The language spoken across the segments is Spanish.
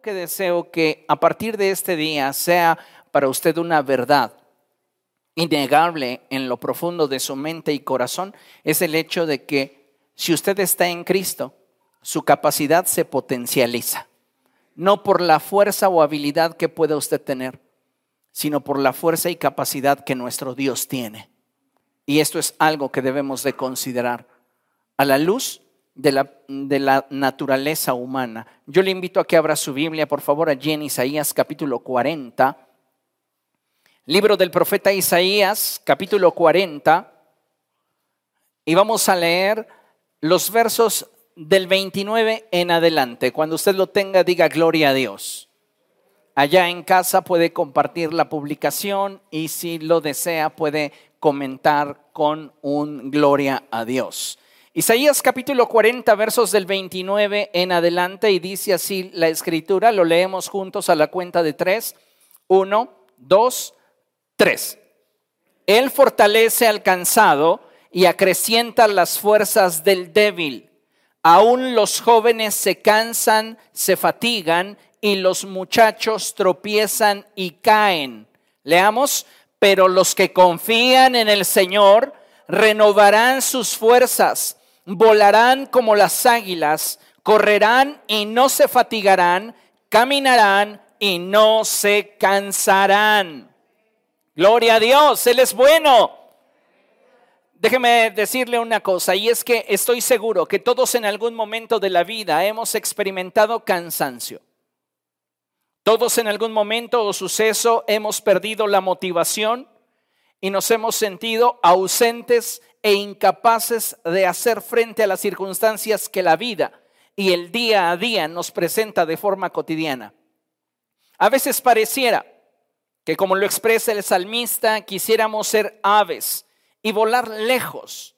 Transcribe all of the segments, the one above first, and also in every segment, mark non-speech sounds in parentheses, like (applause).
que deseo que a partir de este día sea para usted una verdad innegable en lo profundo de su mente y corazón, es el hecho de que si usted está en Cristo, su capacidad se potencializa. No por la fuerza o habilidad que pueda usted tener, sino por la fuerza y capacidad que nuestro Dios tiene. Y esto es algo que debemos de considerar a la luz de la, de la, naturaleza humana. Yo le invito a que abra su Biblia, por favor, allí en Isaías capítulo 40. Libro del profeta Isaías, capítulo 40. Y vamos a leer los versos del 29 en adelante. Cuando usted lo tenga, diga gloria a Dios. Allá en casa puede compartir la publicación y si lo desea puede comentar con un gloria a Dios. Isaías capítulo 40, versos del 29 en adelante, y dice así la escritura, lo leemos juntos a la cuenta de tres. Uno, dos, tres. Él fortalece al cansado y acrecienta las fuerzas del débil. Aún los jóvenes se cansan, se fatigan, y los muchachos tropiezan y caen. Leamos, pero los que confían en el Señor renovarán sus fuerzas volarán como las águilas, correrán y no se fatigarán, caminarán y no se cansarán. Gloria a Dios, Él es bueno. Déjeme decirle una cosa, y es que estoy seguro que todos en algún momento de la vida hemos experimentado cansancio. Todos en algún momento o suceso hemos perdido la motivación y nos hemos sentido ausentes e incapaces de hacer frente a las circunstancias que la vida y el día a día nos presenta de forma cotidiana. A veces pareciera que como lo expresa el salmista, quisiéramos ser aves y volar lejos,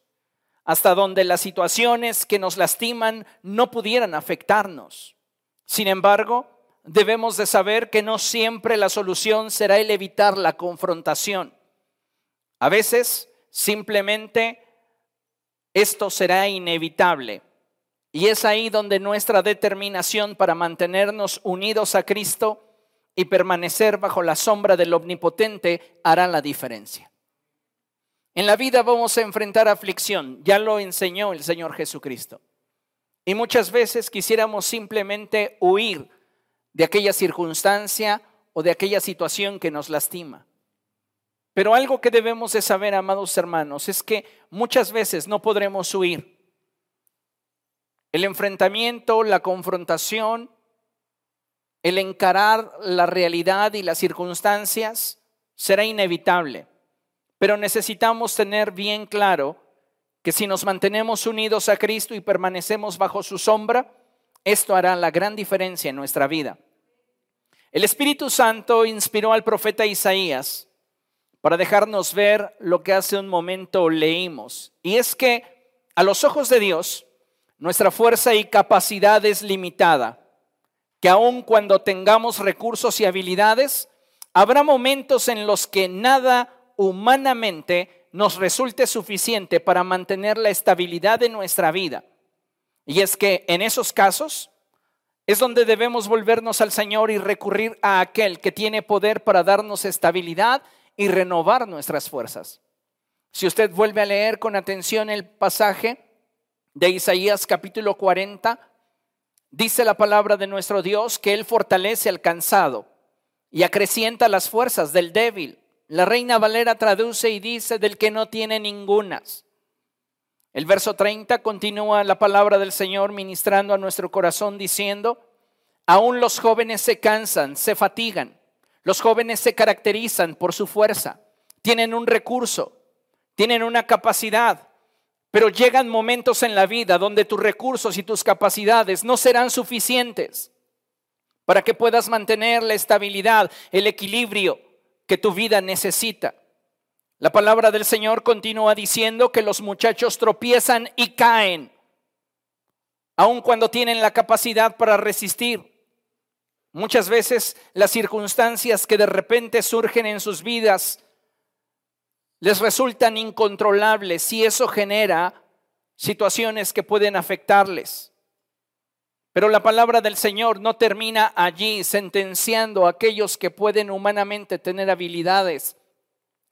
hasta donde las situaciones que nos lastiman no pudieran afectarnos. Sin embargo, debemos de saber que no siempre la solución será el evitar la confrontación. A veces simplemente esto será inevitable. Y es ahí donde nuestra determinación para mantenernos unidos a Cristo y permanecer bajo la sombra del Omnipotente hará la diferencia. En la vida vamos a enfrentar aflicción, ya lo enseñó el Señor Jesucristo. Y muchas veces quisiéramos simplemente huir de aquella circunstancia o de aquella situación que nos lastima. Pero algo que debemos de saber, amados hermanos, es que muchas veces no podremos huir. El enfrentamiento, la confrontación, el encarar la realidad y las circunstancias será inevitable. Pero necesitamos tener bien claro que si nos mantenemos unidos a Cristo y permanecemos bajo su sombra, esto hará la gran diferencia en nuestra vida. El Espíritu Santo inspiró al profeta Isaías para dejarnos ver lo que hace un momento leímos. Y es que a los ojos de Dios, nuestra fuerza y capacidad es limitada, que aun cuando tengamos recursos y habilidades, habrá momentos en los que nada humanamente nos resulte suficiente para mantener la estabilidad de nuestra vida. Y es que en esos casos es donde debemos volvernos al Señor y recurrir a aquel que tiene poder para darnos estabilidad y renovar nuestras fuerzas. Si usted vuelve a leer con atención el pasaje de Isaías capítulo 40, dice la palabra de nuestro Dios que Él fortalece al cansado y acrecienta las fuerzas del débil. La reina Valera traduce y dice del que no tiene ningunas. El verso 30 continúa la palabra del Señor ministrando a nuestro corazón diciendo, aún los jóvenes se cansan, se fatigan los jóvenes se caracterizan por su fuerza, tienen un recurso, tienen una capacidad, pero llegan momentos en la vida donde tus recursos y tus capacidades no serán suficientes para que puedas mantener la estabilidad, el equilibrio que tu vida necesita. La palabra del Señor continúa diciendo que los muchachos tropiezan y caen, aun cuando tienen la capacidad para resistir. Muchas veces las circunstancias que de repente surgen en sus vidas les resultan incontrolables y eso genera situaciones que pueden afectarles. Pero la palabra del Señor no termina allí sentenciando a aquellos que pueden humanamente tener habilidades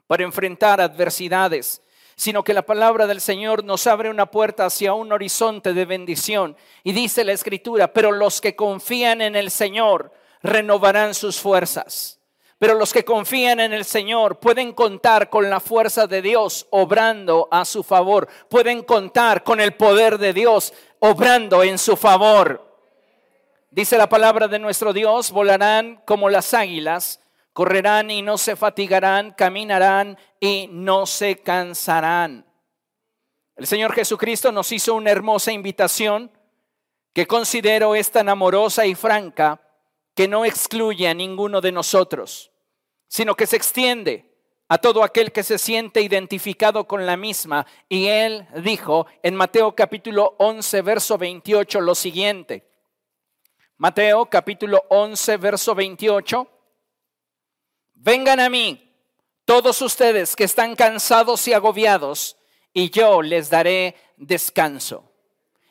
para enfrentar adversidades, sino que la palabra del Señor nos abre una puerta hacia un horizonte de bendición. Y dice la Escritura, pero los que confían en el Señor renovarán sus fuerzas. Pero los que confían en el Señor pueden contar con la fuerza de Dios obrando a su favor. Pueden contar con el poder de Dios obrando en su favor. Dice la palabra de nuestro Dios, volarán como las águilas, correrán y no se fatigarán, caminarán y no se cansarán. El Señor Jesucristo nos hizo una hermosa invitación que considero es tan amorosa y franca que no excluye a ninguno de nosotros, sino que se extiende a todo aquel que se siente identificado con la misma. Y él dijo en Mateo capítulo 11, verso 28 lo siguiente. Mateo capítulo 11, verso 28. Vengan a mí todos ustedes que están cansados y agobiados, y yo les daré descanso.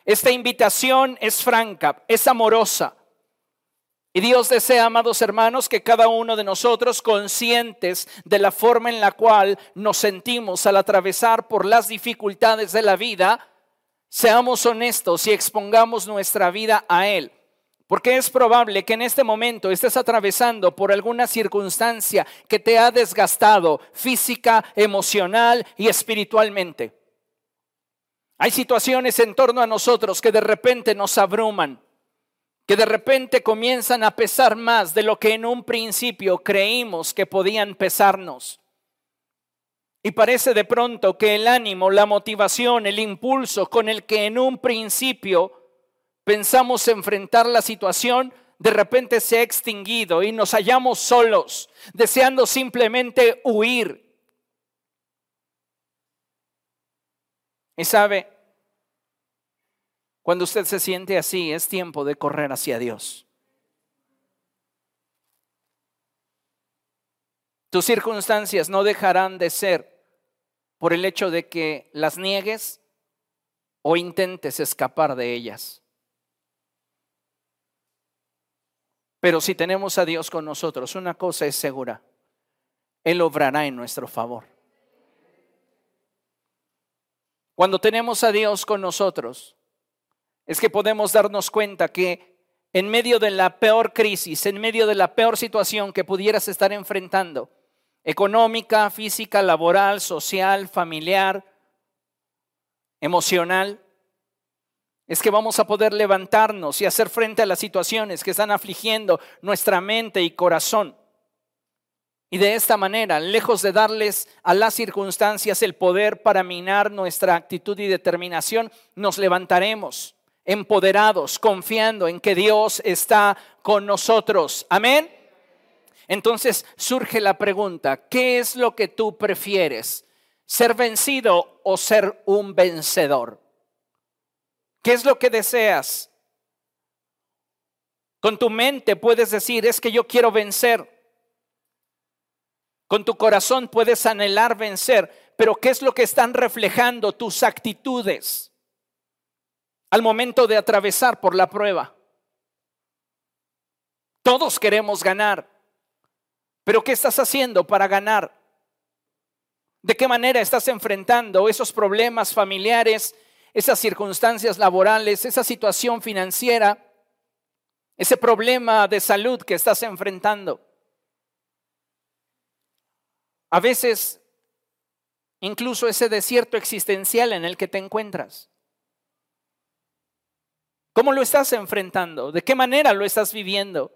Esta invitación es franca, es amorosa, y Dios desea, amados hermanos, que cada uno de nosotros, conscientes de la forma en la cual nos sentimos al atravesar por las dificultades de la vida, seamos honestos y expongamos nuestra vida a Él. Porque es probable que en este momento estés atravesando por alguna circunstancia que te ha desgastado física, emocional y espiritualmente. Hay situaciones en torno a nosotros que de repente nos abruman que de repente comienzan a pesar más de lo que en un principio creímos que podían pesarnos. Y parece de pronto que el ánimo, la motivación, el impulso con el que en un principio pensamos enfrentar la situación, de repente se ha extinguido y nos hallamos solos, deseando simplemente huir. Y sabe, cuando usted se siente así, es tiempo de correr hacia Dios. Tus circunstancias no dejarán de ser por el hecho de que las niegues o intentes escapar de ellas. Pero si tenemos a Dios con nosotros, una cosa es segura, Él obrará en nuestro favor. Cuando tenemos a Dios con nosotros, es que podemos darnos cuenta que en medio de la peor crisis, en medio de la peor situación que pudieras estar enfrentando, económica, física, laboral, social, familiar, emocional, es que vamos a poder levantarnos y hacer frente a las situaciones que están afligiendo nuestra mente y corazón. Y de esta manera, lejos de darles a las circunstancias el poder para minar nuestra actitud y determinación, nos levantaremos empoderados, confiando en que Dios está con nosotros. Amén. Entonces surge la pregunta, ¿qué es lo que tú prefieres? ¿Ser vencido o ser un vencedor? ¿Qué es lo que deseas? Con tu mente puedes decir, es que yo quiero vencer. Con tu corazón puedes anhelar vencer, pero ¿qué es lo que están reflejando tus actitudes? al momento de atravesar por la prueba. Todos queremos ganar, pero ¿qué estás haciendo para ganar? ¿De qué manera estás enfrentando esos problemas familiares, esas circunstancias laborales, esa situación financiera, ese problema de salud que estás enfrentando? A veces, incluso ese desierto existencial en el que te encuentras. ¿Cómo lo estás enfrentando? ¿De qué manera lo estás viviendo?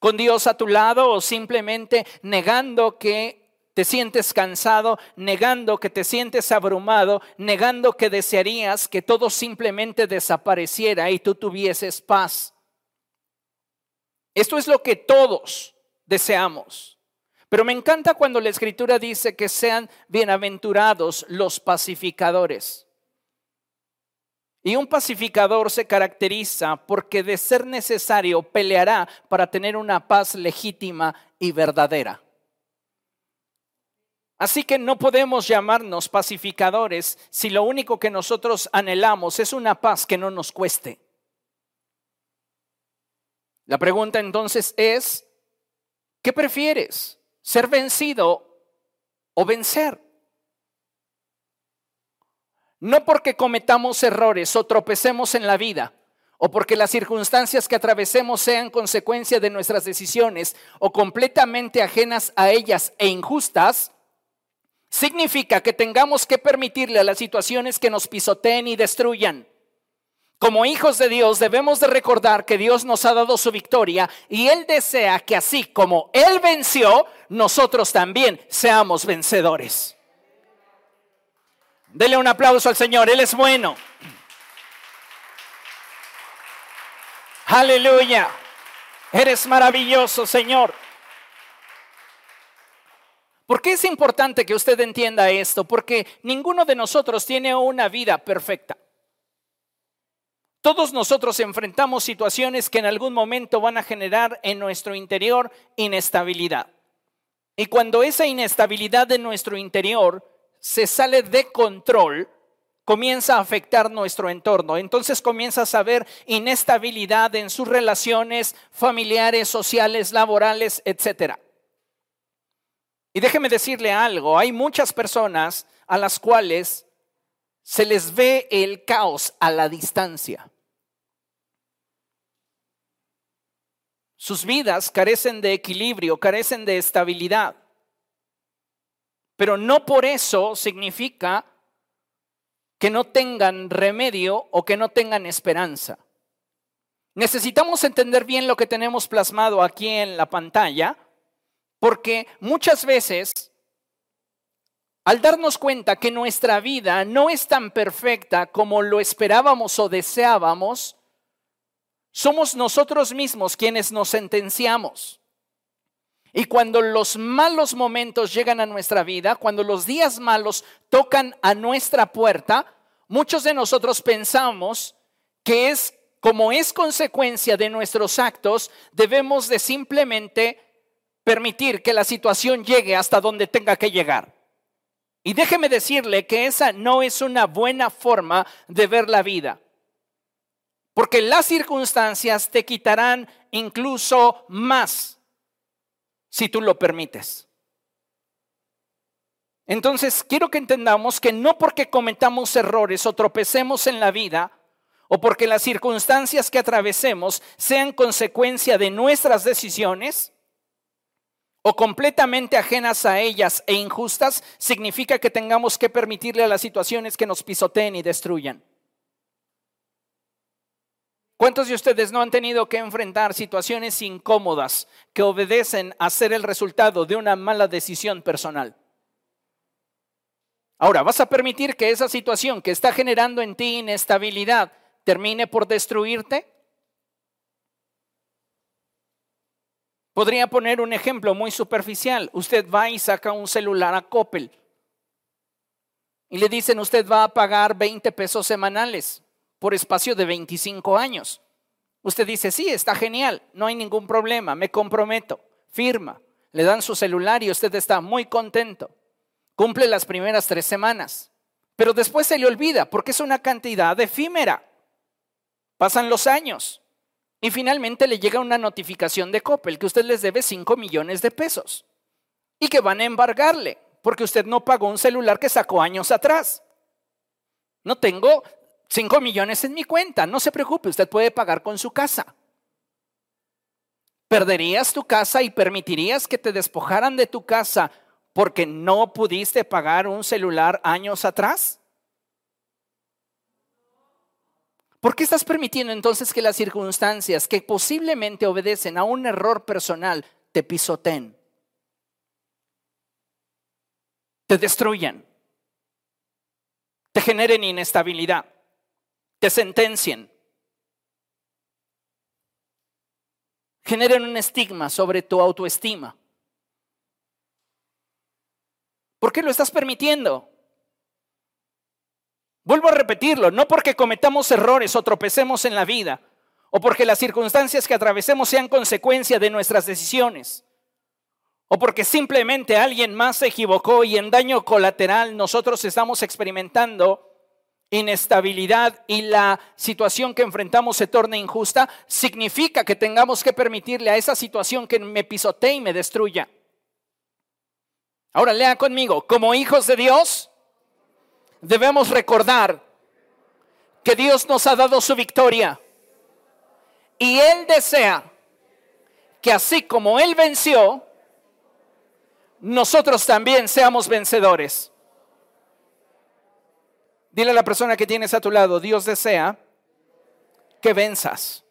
¿Con Dios a tu lado o simplemente negando que te sientes cansado, negando que te sientes abrumado, negando que desearías que todo simplemente desapareciera y tú tuvieses paz? Esto es lo que todos deseamos. Pero me encanta cuando la escritura dice que sean bienaventurados los pacificadores. Y un pacificador se caracteriza porque de ser necesario peleará para tener una paz legítima y verdadera. Así que no podemos llamarnos pacificadores si lo único que nosotros anhelamos es una paz que no nos cueste. La pregunta entonces es, ¿qué prefieres? ¿Ser vencido o vencer? No porque cometamos errores o tropecemos en la vida, o porque las circunstancias que atravesemos sean consecuencia de nuestras decisiones o completamente ajenas a ellas e injustas, significa que tengamos que permitirle a las situaciones que nos pisoteen y destruyan. Como hijos de Dios debemos de recordar que Dios nos ha dado su victoria y Él desea que así como Él venció, nosotros también seamos vencedores. Dele un aplauso al Señor, Él es bueno. Aleluya. Eres maravilloso, Señor. ¿Por qué es importante que usted entienda esto? Porque ninguno de nosotros tiene una vida perfecta. Todos nosotros enfrentamos situaciones que en algún momento van a generar en nuestro interior inestabilidad. Y cuando esa inestabilidad de nuestro interior se sale de control, comienza a afectar nuestro entorno. Entonces comienzas a ver inestabilidad en sus relaciones familiares, sociales, laborales, etc. Y déjeme decirle algo, hay muchas personas a las cuales se les ve el caos a la distancia. Sus vidas carecen de equilibrio, carecen de estabilidad. Pero no por eso significa que no tengan remedio o que no tengan esperanza. Necesitamos entender bien lo que tenemos plasmado aquí en la pantalla, porque muchas veces, al darnos cuenta que nuestra vida no es tan perfecta como lo esperábamos o deseábamos, somos nosotros mismos quienes nos sentenciamos. Y cuando los malos momentos llegan a nuestra vida, cuando los días malos tocan a nuestra puerta, muchos de nosotros pensamos que es como es consecuencia de nuestros actos, debemos de simplemente permitir que la situación llegue hasta donde tenga que llegar. Y déjeme decirle que esa no es una buena forma de ver la vida. Porque las circunstancias te quitarán incluso más si tú lo permites. Entonces, quiero que entendamos que no porque cometamos errores o tropecemos en la vida, o porque las circunstancias que atravesemos sean consecuencia de nuestras decisiones, o completamente ajenas a ellas e injustas, significa que tengamos que permitirle a las situaciones que nos pisoteen y destruyan. ¿Cuántos de ustedes no han tenido que enfrentar situaciones incómodas que obedecen a ser el resultado de una mala decisión personal? Ahora, ¿vas a permitir que esa situación que está generando en ti inestabilidad termine por destruirte? Podría poner un ejemplo muy superficial. Usted va y saca un celular a Coppel y le dicen usted va a pagar 20 pesos semanales por espacio de 25 años. Usted dice, sí, está genial, no hay ningún problema, me comprometo, firma, le dan su celular y usted está muy contento. Cumple las primeras tres semanas, pero después se le olvida porque es una cantidad efímera. Pasan los años y finalmente le llega una notificación de Coppel que usted les debe 5 millones de pesos y que van a embargarle porque usted no pagó un celular que sacó años atrás. No tengo 5 millones en mi cuenta. No se preocupe, usted puede pagar con su casa. ¿Perderías tu casa y permitirías que te despojaran de tu casa porque no pudiste pagar un celular años atrás? ¿Por qué estás permitiendo entonces que las circunstancias que posiblemente obedecen a un error personal te pisoten? Te destruyan, te generen inestabilidad te sentencien, generen un estigma sobre tu autoestima. ¿Por qué lo estás permitiendo? Vuelvo a repetirlo, no porque cometamos errores o tropecemos en la vida, o porque las circunstancias que atravesemos sean consecuencia de nuestras decisiones, o porque simplemente alguien más se equivocó y en daño colateral nosotros estamos experimentando inestabilidad y la situación que enfrentamos se torne injusta, significa que tengamos que permitirle a esa situación que me pisotee y me destruya. Ahora lea conmigo, como hijos de Dios, debemos recordar que Dios nos ha dado su victoria y Él desea que así como Él venció, nosotros también seamos vencedores. Dile a la persona que tienes a tu lado, Dios desea que venzas.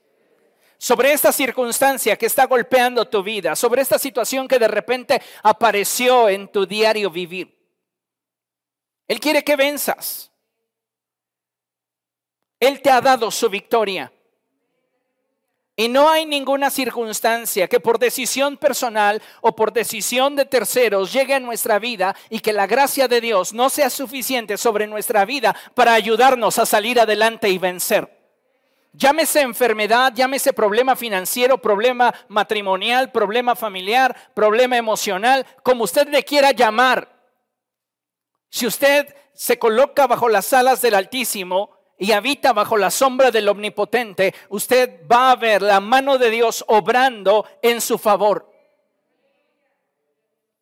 Sobre esta circunstancia que está golpeando tu vida, sobre esta situación que de repente apareció en tu diario vivir. Él quiere que venzas. Él te ha dado su victoria. Y no hay ninguna circunstancia que por decisión personal o por decisión de terceros llegue a nuestra vida y que la gracia de Dios no sea suficiente sobre nuestra vida para ayudarnos a salir adelante y vencer. Llámese enfermedad, llámese problema financiero, problema matrimonial, problema familiar, problema emocional, como usted le quiera llamar. Si usted se coloca bajo las alas del Altísimo, y habita bajo la sombra del Omnipotente, usted va a ver la mano de Dios obrando en su favor.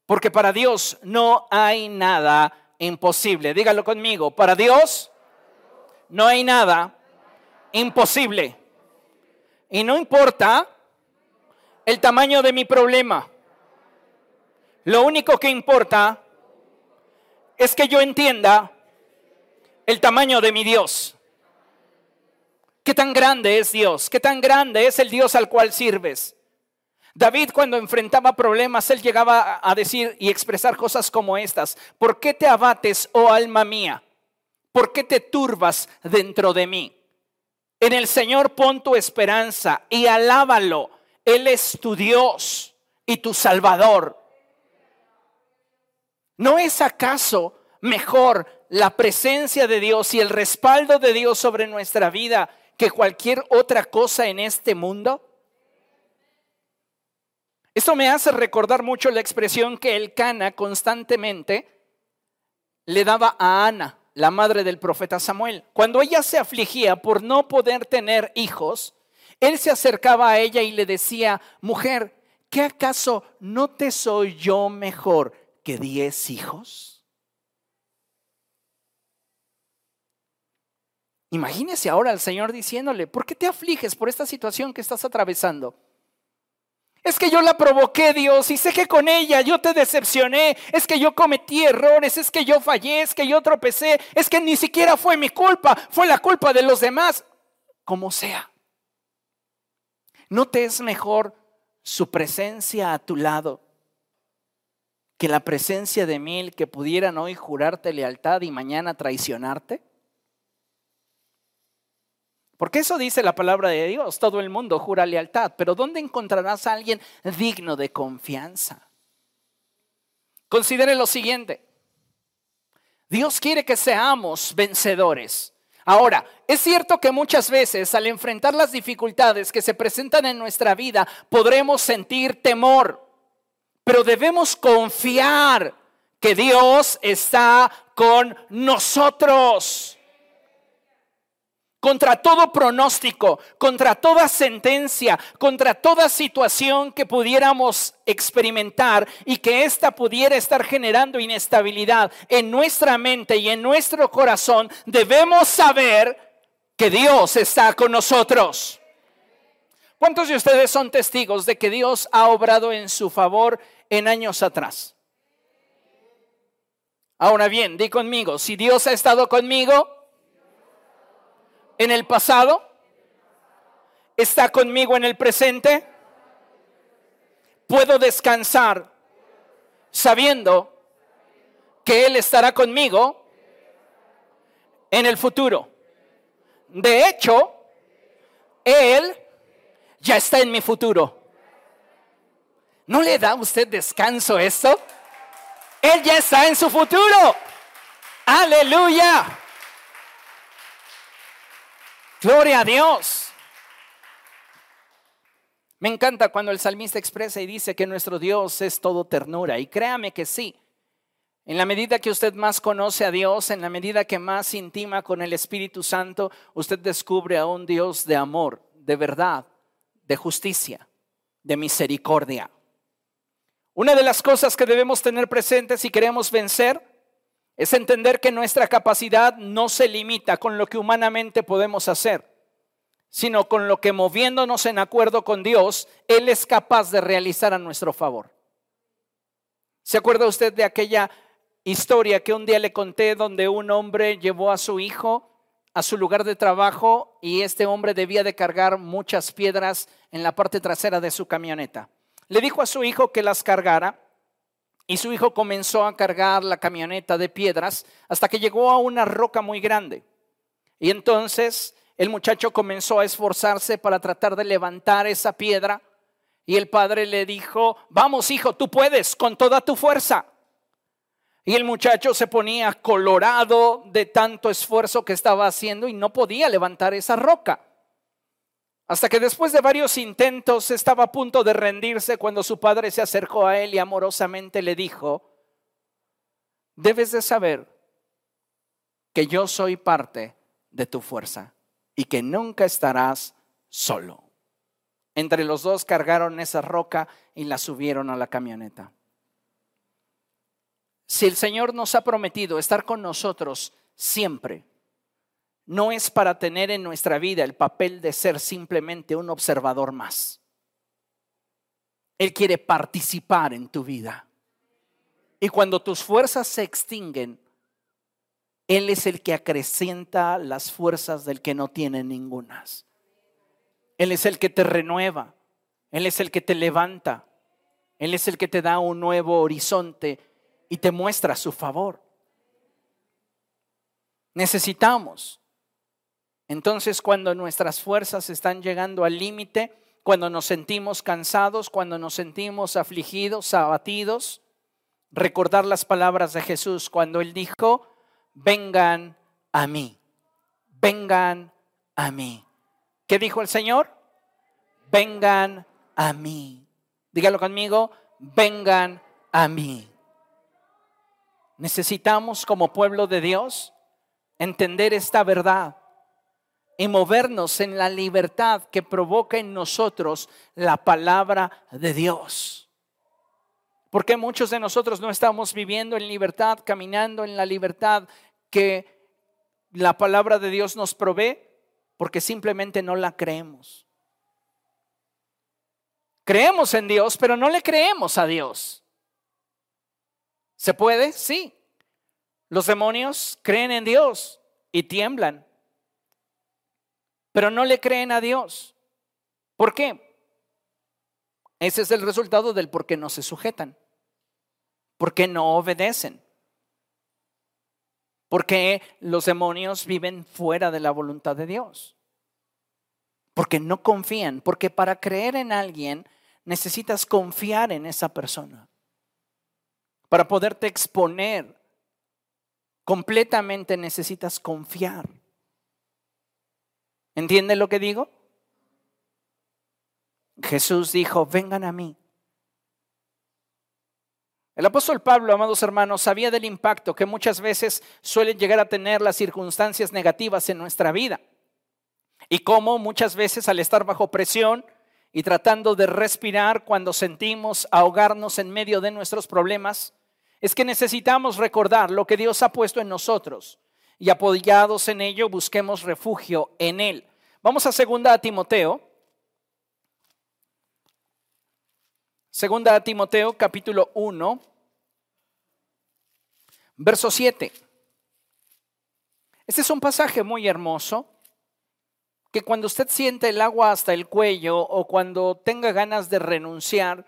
Porque para Dios no hay nada imposible. Dígalo conmigo, para Dios no hay nada imposible. Y no importa el tamaño de mi problema. Lo único que importa es que yo entienda el tamaño de mi Dios. ¿Qué tan grande es Dios? ¿Qué tan grande es el Dios al cual sirves? David cuando enfrentaba problemas, él llegaba a decir y expresar cosas como estas. ¿Por qué te abates, oh alma mía? ¿Por qué te turbas dentro de mí? En el Señor pon tu esperanza y alábalo. Él es tu Dios y tu Salvador. ¿No es acaso mejor la presencia de Dios y el respaldo de Dios sobre nuestra vida que cualquier otra cosa en este mundo? Esto me hace recordar mucho la expresión que el Cana constantemente le daba a Ana, la madre del profeta Samuel. Cuando ella se afligía por no poder tener hijos, él se acercaba a ella y le decía, mujer, ¿qué acaso no te soy yo mejor que diez hijos? Imagínese ahora al Señor diciéndole, ¿por qué te afliges por esta situación que estás atravesando? Es que yo la provoqué, Dios, y sé que con ella yo te decepcioné, es que yo cometí errores, es que yo fallé, es que yo tropecé, es que ni siquiera fue mi culpa, fue la culpa de los demás, como sea. ¿No te es mejor su presencia a tu lado que la presencia de mil que pudieran hoy jurarte lealtad y mañana traicionarte? Porque eso dice la palabra de Dios. Todo el mundo jura lealtad. Pero ¿dónde encontrarás a alguien digno de confianza? Considere lo siguiente. Dios quiere que seamos vencedores. Ahora, es cierto que muchas veces al enfrentar las dificultades que se presentan en nuestra vida podremos sentir temor, pero debemos confiar que Dios está con nosotros contra todo pronóstico, contra toda sentencia, contra toda situación que pudiéramos experimentar y que ésta pudiera estar generando inestabilidad en nuestra mente y en nuestro corazón, debemos saber que Dios está con nosotros. ¿Cuántos de ustedes son testigos de que Dios ha obrado en su favor en años atrás? Ahora bien, di conmigo, si Dios ha estado conmigo, en el pasado, está conmigo en el presente, puedo descansar sabiendo que Él estará conmigo en el futuro. De hecho, Él ya está en mi futuro. ¿No le da usted descanso esto? Él ya está en su futuro. Aleluya. Gloria a Dios. Me encanta cuando el salmista expresa y dice que nuestro Dios es todo ternura. Y créame que sí. En la medida que usted más conoce a Dios, en la medida que más intima con el Espíritu Santo, usted descubre a un Dios de amor, de verdad, de justicia, de misericordia. Una de las cosas que debemos tener presentes si queremos vencer es entender que nuestra capacidad no se limita con lo que humanamente podemos hacer, sino con lo que moviéndonos en acuerdo con Dios, Él es capaz de realizar a nuestro favor. ¿Se acuerda usted de aquella historia que un día le conté donde un hombre llevó a su hijo a su lugar de trabajo y este hombre debía de cargar muchas piedras en la parte trasera de su camioneta. Le dijo a su hijo que las cargara y su hijo comenzó a cargar la camioneta de piedras hasta que llegó a una roca muy grande. Y entonces el muchacho comenzó a esforzarse para tratar de levantar esa piedra y el padre le dijo, vamos hijo, tú puedes con toda tu fuerza. Y el muchacho se ponía colorado de tanto esfuerzo que estaba haciendo y no podía levantar esa roca. Hasta que después de varios intentos estaba a punto de rendirse cuando su padre se acercó a él y amorosamente le dijo, debes de saber que yo soy parte de tu fuerza y que nunca estarás solo. Entre los dos cargaron esa roca y la subieron a la camioneta. Si el Señor nos ha prometido estar con nosotros siempre, no es para tener en nuestra vida el papel de ser simplemente un observador más. Él quiere participar en tu vida. Y cuando tus fuerzas se extinguen, Él es el que acrecienta las fuerzas del que no tiene ningunas. Él es el que te renueva. Él es el que te levanta. Él es el que te da un nuevo horizonte y te muestra su favor. Necesitamos. Entonces cuando nuestras fuerzas están llegando al límite, cuando nos sentimos cansados, cuando nos sentimos afligidos, abatidos, recordar las palabras de Jesús cuando Él dijo, vengan a mí, vengan a mí. ¿Qué dijo el Señor? Vengan a mí. Dígalo conmigo, vengan a mí. Necesitamos como pueblo de Dios entender esta verdad y movernos en la libertad que provoca en nosotros la palabra de Dios. Porque muchos de nosotros no estamos viviendo en libertad, caminando en la libertad que la palabra de Dios nos provee? Porque simplemente no la creemos. Creemos en Dios, pero no le creemos a Dios. ¿Se puede? Sí. Los demonios creen en Dios y tiemblan, pero no le creen a Dios. ¿Por qué? Ese es el resultado del por qué no se sujetan, por qué no obedecen, porque los demonios viven fuera de la voluntad de Dios, porque no confían, porque para creer en alguien necesitas confiar en esa persona para poderte exponer completamente necesitas confiar. ¿Entiende lo que digo? Jesús dijo, vengan a mí. El apóstol Pablo, amados hermanos, sabía del impacto que muchas veces suelen llegar a tener las circunstancias negativas en nuestra vida. Y cómo muchas veces al estar bajo presión y tratando de respirar cuando sentimos ahogarnos en medio de nuestros problemas, es que necesitamos recordar lo que Dios ha puesto en nosotros y apoyados en ello busquemos refugio en Él. Vamos a segunda a Timoteo. Segunda a Timoteo capítulo 1, verso 7. Este es un pasaje muy hermoso que cuando usted siente el agua hasta el cuello o cuando tenga ganas de renunciar,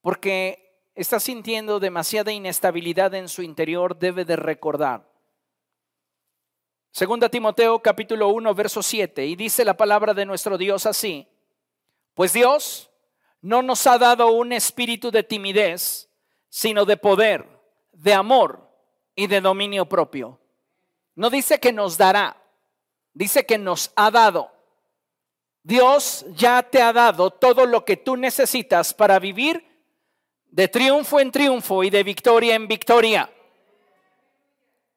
porque está sintiendo demasiada inestabilidad en su interior, debe de recordar. Segunda Timoteo capítulo 1, verso 7, y dice la palabra de nuestro Dios así, pues Dios no nos ha dado un espíritu de timidez, sino de poder, de amor y de dominio propio. No dice que nos dará, dice que nos ha dado. Dios ya te ha dado todo lo que tú necesitas para vivir de triunfo en triunfo y de victoria en victoria.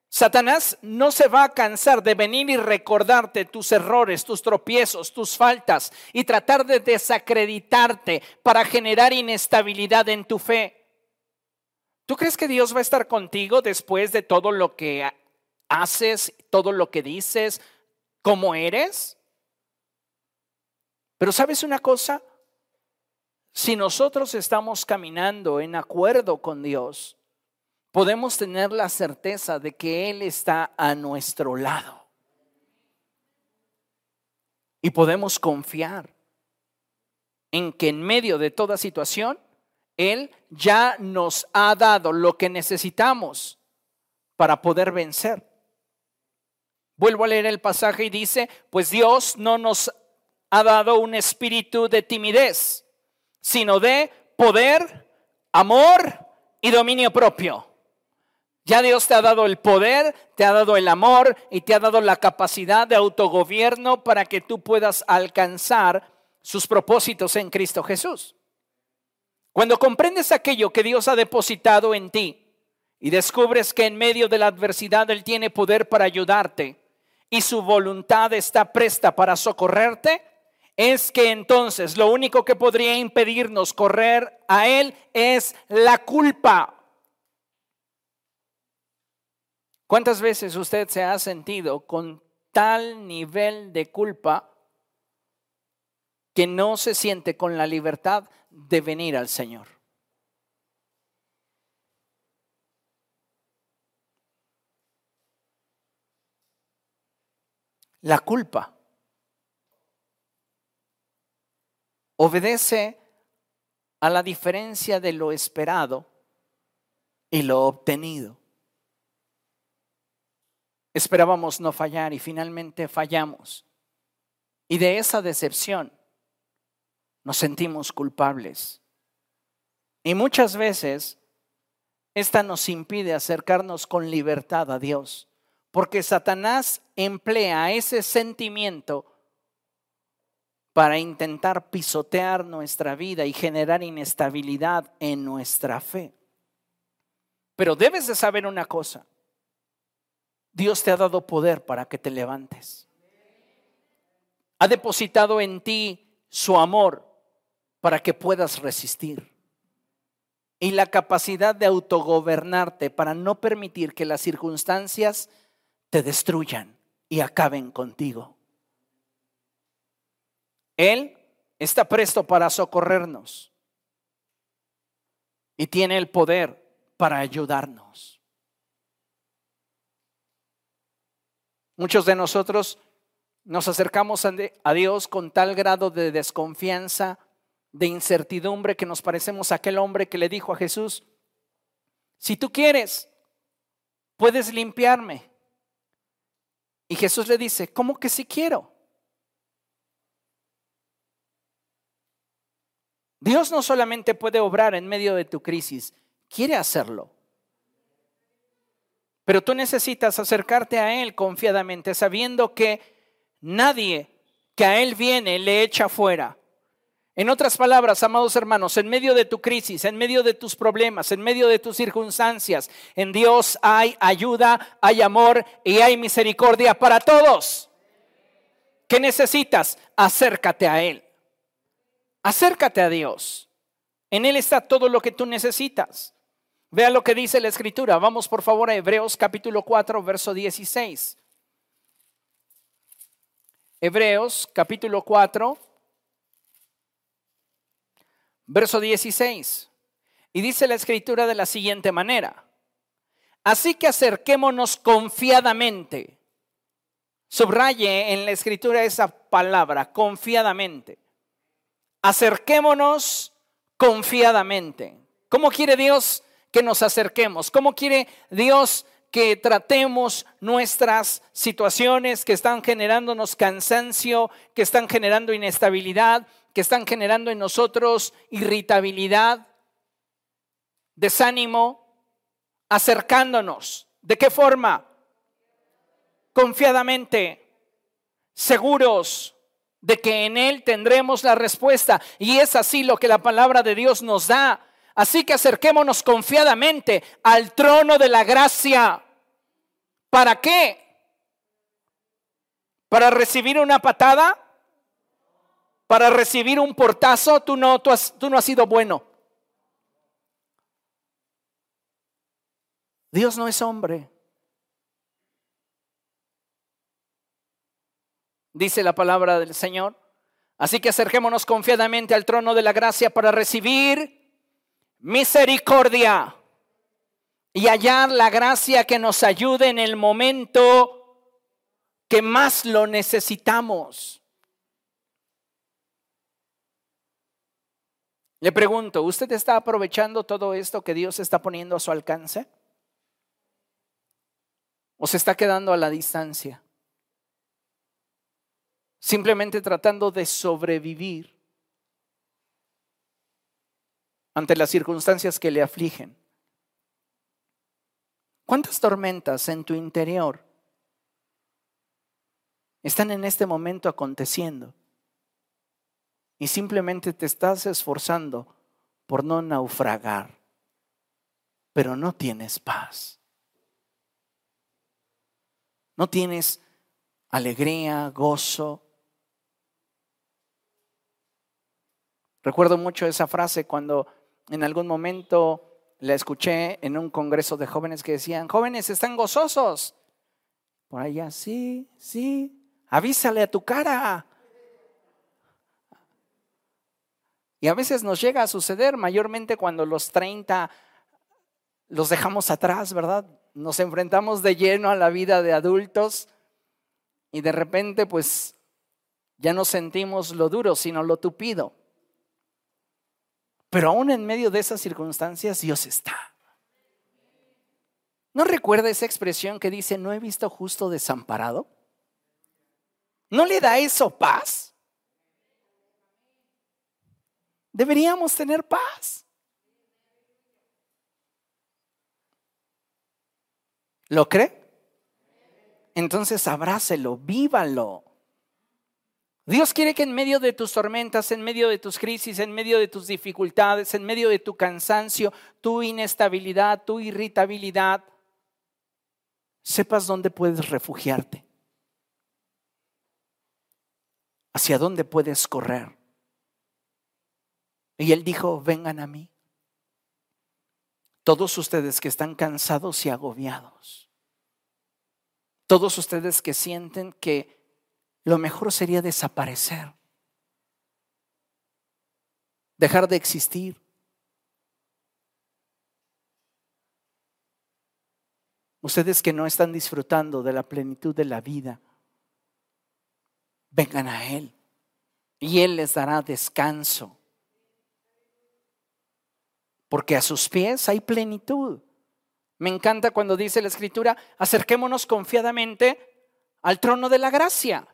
Satanás no se va a cansar de venir y recordarte tus errores, tus tropiezos, tus faltas y tratar de desacreditarte para generar inestabilidad en tu fe. ¿Tú crees que Dios va a estar contigo después de todo lo que haces, todo lo que dices, cómo eres? Pero sabes una cosa, si nosotros estamos caminando en acuerdo con Dios, podemos tener la certeza de que Él está a nuestro lado. Y podemos confiar en que en medio de toda situación, Él ya nos ha dado lo que necesitamos para poder vencer. Vuelvo a leer el pasaje y dice, pues Dios no nos ha dado un espíritu de timidez, sino de poder, amor y dominio propio. Ya Dios te ha dado el poder, te ha dado el amor y te ha dado la capacidad de autogobierno para que tú puedas alcanzar sus propósitos en Cristo Jesús. Cuando comprendes aquello que Dios ha depositado en ti y descubres que en medio de la adversidad Él tiene poder para ayudarte y su voluntad está presta para socorrerte, es que entonces lo único que podría impedirnos correr a Él es la culpa. ¿Cuántas veces usted se ha sentido con tal nivel de culpa que no se siente con la libertad de venir al Señor? La culpa obedece a la diferencia de lo esperado y lo obtenido. Esperábamos no fallar y finalmente fallamos. Y de esa decepción nos sentimos culpables. Y muchas veces esta nos impide acercarnos con libertad a Dios, porque Satanás emplea ese sentimiento para intentar pisotear nuestra vida y generar inestabilidad en nuestra fe. Pero debes de saber una cosa. Dios te ha dado poder para que te levantes. Ha depositado en ti su amor para que puedas resistir. Y la capacidad de autogobernarte para no permitir que las circunstancias te destruyan y acaben contigo. Él está presto para socorrernos y tiene el poder para ayudarnos. Muchos de nosotros nos acercamos a Dios con tal grado de desconfianza, de incertidumbre, que nos parecemos a aquel hombre que le dijo a Jesús, si tú quieres, puedes limpiarme. Y Jesús le dice, ¿cómo que si quiero? Dios no solamente puede obrar en medio de tu crisis, quiere hacerlo. Pero tú necesitas acercarte a Él confiadamente, sabiendo que nadie que a Él viene le echa fuera. En otras palabras, amados hermanos, en medio de tu crisis, en medio de tus problemas, en medio de tus circunstancias, en Dios hay ayuda, hay amor y hay misericordia para todos. ¿Qué necesitas? Acércate a Él. Acércate a Dios. En Él está todo lo que tú necesitas. Vea lo que dice la Escritura. Vamos por favor a Hebreos capítulo 4, verso 16. Hebreos capítulo 4, verso 16. Y dice la Escritura de la siguiente manera. Así que acerquémonos confiadamente. Subraye en la Escritura esa palabra, confiadamente acerquémonos confiadamente. ¿Cómo quiere Dios que nos acerquemos? ¿Cómo quiere Dios que tratemos nuestras situaciones que están generándonos cansancio, que están generando inestabilidad, que están generando en nosotros irritabilidad, desánimo, acercándonos. ¿De qué forma? Confiadamente, seguros, de que en Él tendremos la respuesta. Y es así lo que la palabra de Dios nos da. Así que acerquémonos confiadamente al trono de la gracia ¿Para qué? ¿Para recibir una patada? ¿Para recibir un portazo? Tú no, tú, tú no has sido bueno. Dios no es hombre. Dice la palabra del Señor. Así que acerquémonos confiadamente al trono de la gracia para recibir misericordia y hallar la gracia que nos ayude en el momento que más lo necesitamos. Le pregunto, ¿usted está aprovechando todo esto que Dios está poniendo a su alcance? ¿O se está quedando a la distancia? Simplemente tratando de sobrevivir ante las circunstancias que le afligen. ¿Cuántas tormentas en tu interior están en este momento aconteciendo? Y simplemente te estás esforzando por no naufragar, pero no tienes paz. No tienes alegría, gozo. Recuerdo mucho esa frase cuando en algún momento la escuché en un congreso de jóvenes que decían, jóvenes están gozosos. Por allá, sí, sí, avísale a tu cara. Y a veces nos llega a suceder, mayormente cuando los 30 los dejamos atrás, ¿verdad? nos enfrentamos de lleno a la vida de adultos y de repente pues ya no sentimos lo duro, sino lo tupido. Pero aún en medio de esas circunstancias Dios está. ¿No recuerda esa expresión que dice, no he visto justo desamparado? ¿No le da eso paz? Deberíamos tener paz. ¿Lo cree? Entonces abrácelo, vívalo. Dios quiere que en medio de tus tormentas, en medio de tus crisis, en medio de tus dificultades, en medio de tu cansancio, tu inestabilidad, tu irritabilidad, sepas dónde puedes refugiarte, hacia dónde puedes correr. Y él dijo, vengan a mí todos ustedes que están cansados y agobiados. Todos ustedes que sienten que lo mejor sería desaparecer. Dejar de existir. Ustedes que no están disfrutando de la plenitud de la vida, vengan a Él y Él les dará descanso porque a sus pies hay plenitud. Me encanta cuando dice la escritura, acerquémonos confiadamente al trono de la gracia.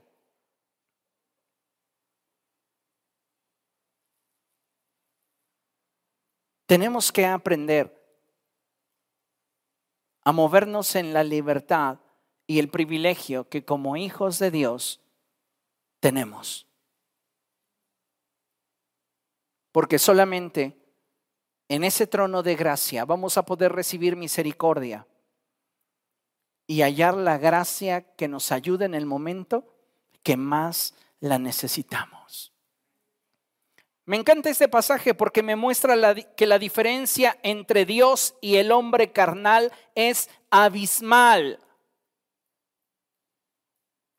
Tenemos que aprender a movernos en la libertad y el privilegio que como hijos de Dios tenemos. Porque solamente en ese trono de gracia vamos a poder recibir misericordia y hallar la gracia que nos ayude en el momento que más la necesitamos. Me encanta este pasaje porque me muestra que la diferencia entre Dios y el hombre carnal es abismal.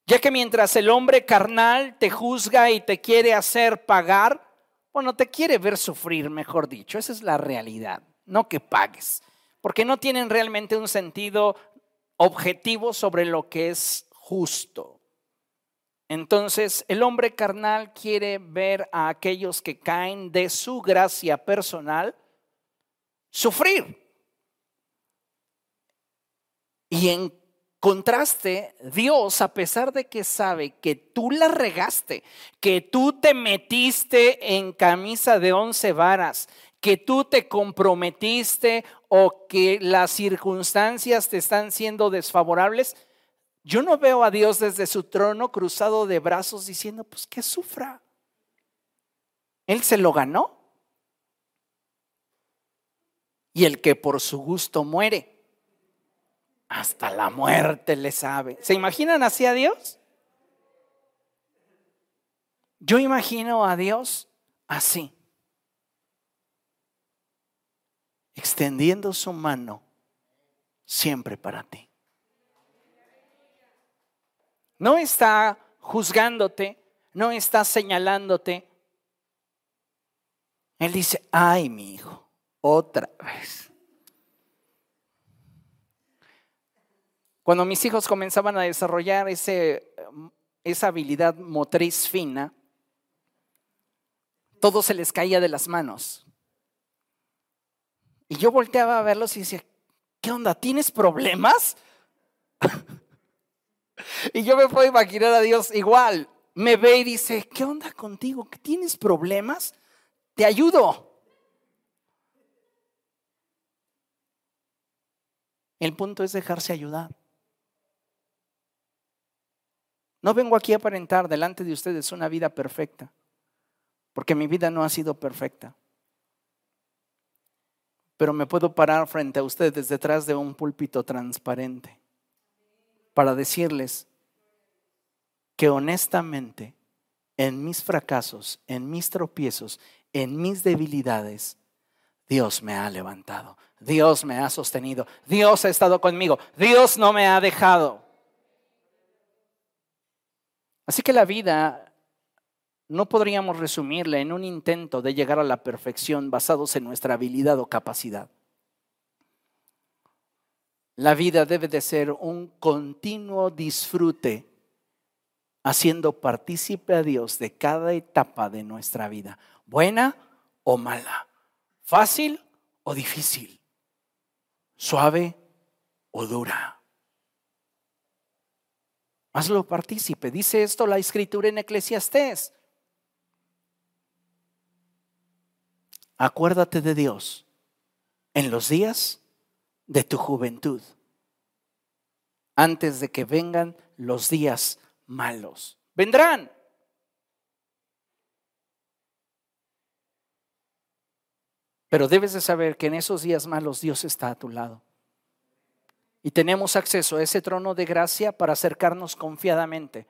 Ya que mientras el hombre carnal te juzga y te quiere hacer pagar, bueno, te quiere ver sufrir, mejor dicho. Esa es la realidad, no que pagues, porque no tienen realmente un sentido objetivo sobre lo que es justo. Entonces, el hombre carnal quiere ver a aquellos que caen de su gracia personal sufrir. Y en contraste, Dios, a pesar de que sabe que tú la regaste, que tú te metiste en camisa de once varas, que tú te comprometiste o que las circunstancias te están siendo desfavorables, yo no veo a Dios desde su trono cruzado de brazos diciendo, pues que sufra. Él se lo ganó. Y el que por su gusto muere hasta la muerte le sabe. ¿Se imaginan así a Dios? Yo imagino a Dios así, extendiendo su mano siempre para ti. No está juzgándote, no está señalándote. Él dice, ay, mi hijo, otra vez. Cuando mis hijos comenzaban a desarrollar ese, esa habilidad motriz fina, todo se les caía de las manos. Y yo volteaba a verlos y decía, ¿qué onda? ¿Tienes problemas? (laughs) y yo me puedo imaginar a Dios igual. Me ve y dice, ¿qué onda contigo? ¿Que tienes problemas? Te ayudo. El punto es dejarse ayudar. No vengo aquí a aparentar delante de ustedes una vida perfecta, porque mi vida no ha sido perfecta. Pero me puedo parar frente a ustedes detrás de un púlpito transparente para decirles que honestamente en mis fracasos, en mis tropiezos, en mis debilidades, Dios me ha levantado, Dios me ha sostenido, Dios ha estado conmigo, Dios no me ha dejado. Así que la vida no podríamos resumirla en un intento de llegar a la perfección basados en nuestra habilidad o capacidad. La vida debe de ser un continuo disfrute, haciendo partícipe a Dios de cada etapa de nuestra vida, buena o mala, fácil o difícil, suave o dura. Hazlo partícipe. Dice esto la escritura en Eclesiastés. Acuérdate de Dios en los días de tu juventud, antes de que vengan los días malos. Vendrán. Pero debes de saber que en esos días malos Dios está a tu lado. Y tenemos acceso a ese trono de gracia para acercarnos confiadamente,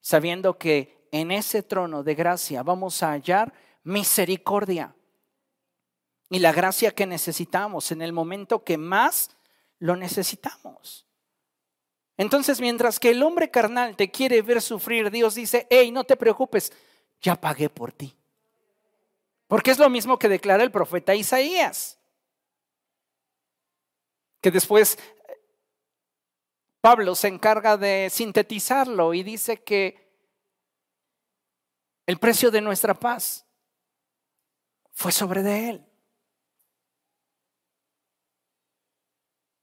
sabiendo que en ese trono de gracia vamos a hallar misericordia y la gracia que necesitamos en el momento que más lo necesitamos. Entonces, mientras que el hombre carnal te quiere ver sufrir, Dios dice, hey, no te preocupes, ya pagué por ti. Porque es lo mismo que declara el profeta Isaías, que después Pablo se encarga de sintetizarlo y dice que el precio de nuestra paz fue sobre de él.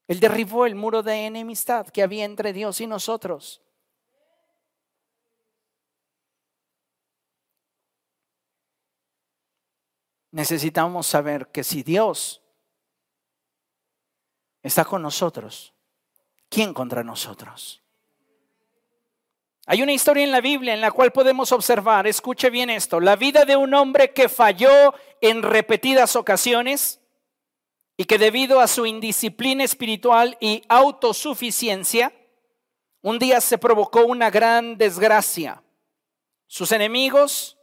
Él derribó el muro de enemistad que había entre Dios y nosotros. Necesitamos saber que si Dios está con nosotros, ¿quién contra nosotros? Hay una historia en la Biblia en la cual podemos observar, escuche bien esto, la vida de un hombre que falló en repetidas ocasiones y que debido a su indisciplina espiritual y autosuficiencia, un día se provocó una gran desgracia. Sus enemigos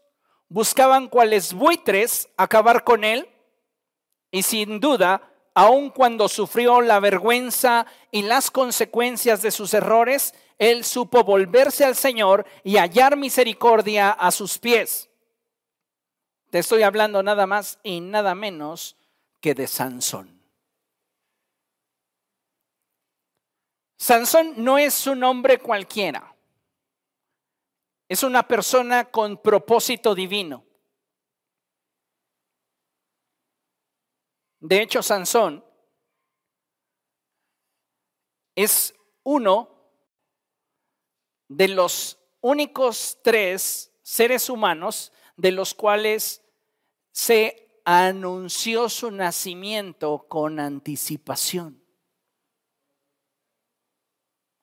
buscaban cuales buitres acabar con él y sin duda aun cuando sufrió la vergüenza y las consecuencias de sus errores, él supo volverse al Señor y hallar misericordia a sus pies. Te estoy hablando nada más y nada menos que de Sansón. Sansón no es un hombre cualquiera. Es una persona con propósito divino. De hecho, Sansón es uno de los únicos tres seres humanos de los cuales se anunció su nacimiento con anticipación.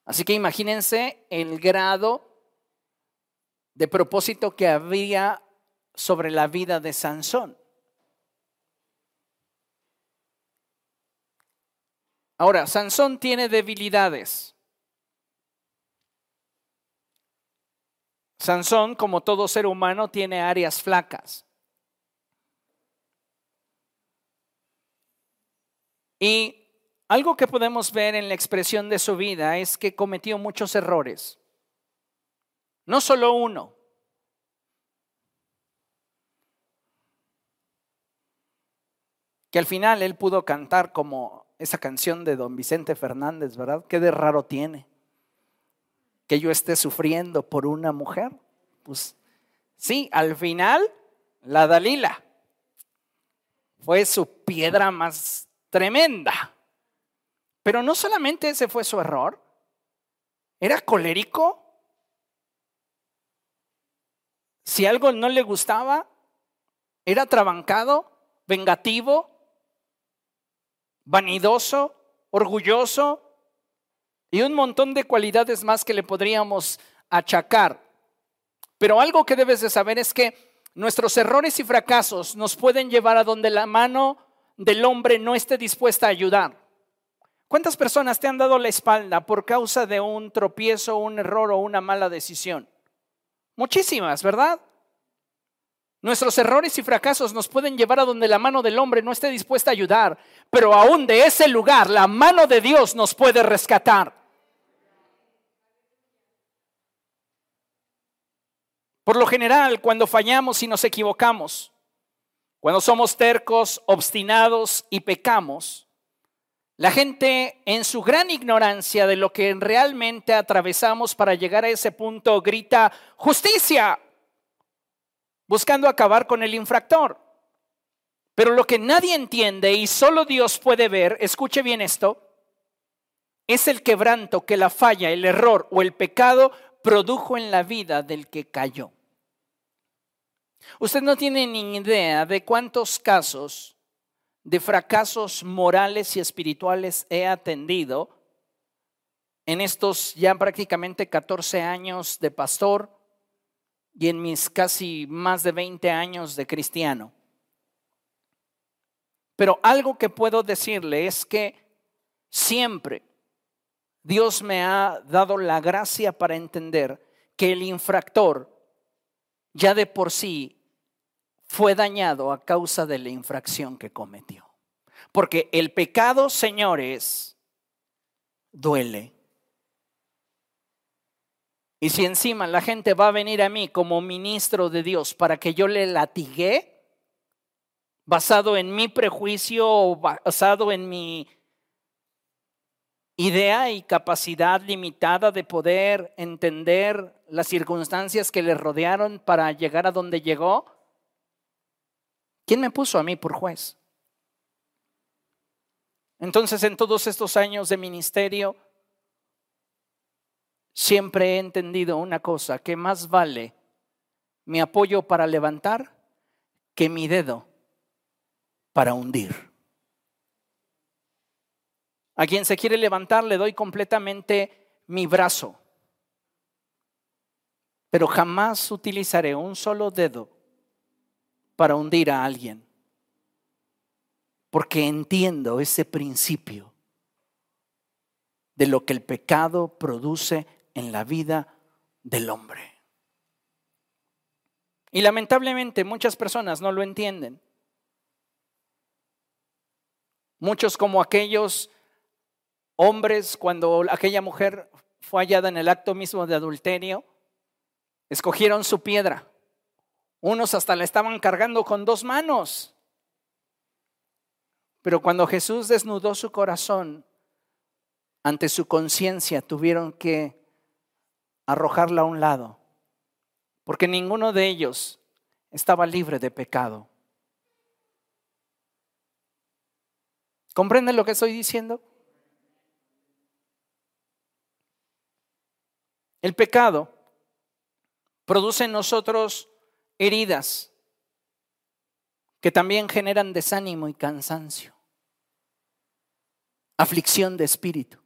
Así que imagínense el grado de propósito que había sobre la vida de Sansón. Ahora, Sansón tiene debilidades. Sansón, como todo ser humano, tiene áreas flacas. Y algo que podemos ver en la expresión de su vida es que cometió muchos errores. No solo uno. Que al final él pudo cantar como esa canción de don Vicente Fernández, ¿verdad? ¿Qué de raro tiene? Que yo esté sufriendo por una mujer. Pues sí, al final, la Dalila fue su piedra más tremenda. Pero no solamente ese fue su error, era colérico. Si algo no le gustaba, era trabancado, vengativo, vanidoso, orgulloso y un montón de cualidades más que le podríamos achacar. Pero algo que debes de saber es que nuestros errores y fracasos nos pueden llevar a donde la mano del hombre no esté dispuesta a ayudar. ¿Cuántas personas te han dado la espalda por causa de un tropiezo, un error o una mala decisión? Muchísimas, ¿verdad? Nuestros errores y fracasos nos pueden llevar a donde la mano del hombre no esté dispuesta a ayudar, pero aún de ese lugar la mano de Dios nos puede rescatar. Por lo general, cuando fallamos y nos equivocamos, cuando somos tercos, obstinados y pecamos, la gente en su gran ignorancia de lo que realmente atravesamos para llegar a ese punto grita, justicia, buscando acabar con el infractor. Pero lo que nadie entiende y solo Dios puede ver, escuche bien esto, es el quebranto que la falla, el error o el pecado produjo en la vida del que cayó. Usted no tiene ni idea de cuántos casos de fracasos morales y espirituales he atendido en estos ya prácticamente 14 años de pastor y en mis casi más de 20 años de cristiano. Pero algo que puedo decirle es que siempre Dios me ha dado la gracia para entender que el infractor ya de por sí fue dañado a causa de la infracción que cometió. Porque el pecado, señores, duele. Y si encima la gente va a venir a mí como ministro de Dios para que yo le latigue, basado en mi prejuicio o basado en mi idea y capacidad limitada de poder entender las circunstancias que le rodearon para llegar a donde llegó, ¿quién me puso a mí por juez? Entonces, en todos estos años de ministerio, siempre he entendido una cosa, que más vale mi apoyo para levantar que mi dedo para hundir. A quien se quiere levantar le doy completamente mi brazo, pero jamás utilizaré un solo dedo para hundir a alguien, porque entiendo ese principio de lo que el pecado produce en la vida del hombre. Y lamentablemente muchas personas no lo entienden. Muchos como aquellos hombres, cuando aquella mujer fue hallada en el acto mismo de adulterio, escogieron su piedra. Unos hasta la estaban cargando con dos manos. Pero cuando Jesús desnudó su corazón ante su conciencia, tuvieron que arrojarla a un lado, porque ninguno de ellos estaba libre de pecado. ¿Comprenden lo que estoy diciendo? El pecado produce en nosotros heridas que también generan desánimo y cansancio, aflicción de espíritu,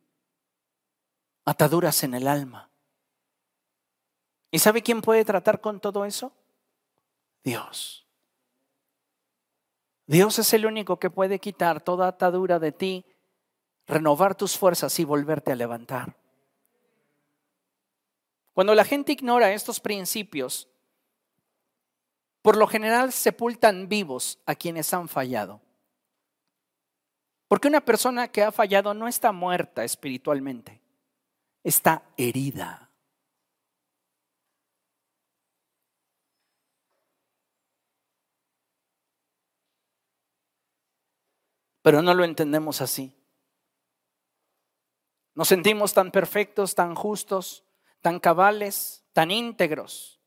ataduras en el alma. ¿Y sabe quién puede tratar con todo eso? Dios. Dios es el único que puede quitar toda atadura de ti, renovar tus fuerzas y volverte a levantar. Cuando la gente ignora estos principios, por lo general sepultan vivos a quienes han fallado. Porque una persona que ha fallado no está muerta espiritualmente, está herida. Pero no lo entendemos así. Nos sentimos tan perfectos, tan justos, tan cabales, tan íntegros,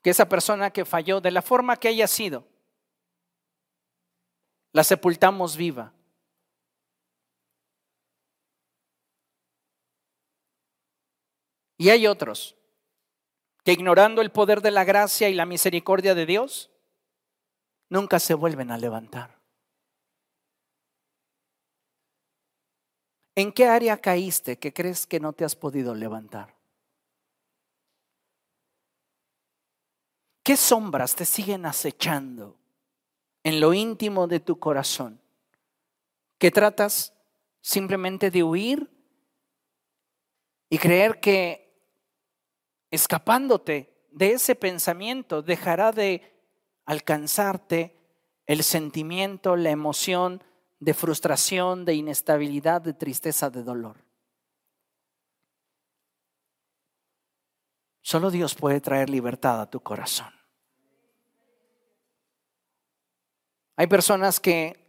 que esa persona que falló de la forma que haya sido, la sepultamos viva. Y hay otros que ignorando el poder de la gracia y la misericordia de Dios, nunca se vuelven a levantar. ¿En qué área caíste que crees que no te has podido levantar? ¿Qué sombras te siguen acechando en lo íntimo de tu corazón? Que tratas simplemente de huir y creer que escapándote de ese pensamiento dejará de alcanzarte el sentimiento, la emoción de frustración, de inestabilidad, de tristeza, de dolor. Solo Dios puede traer libertad a tu corazón. Hay personas que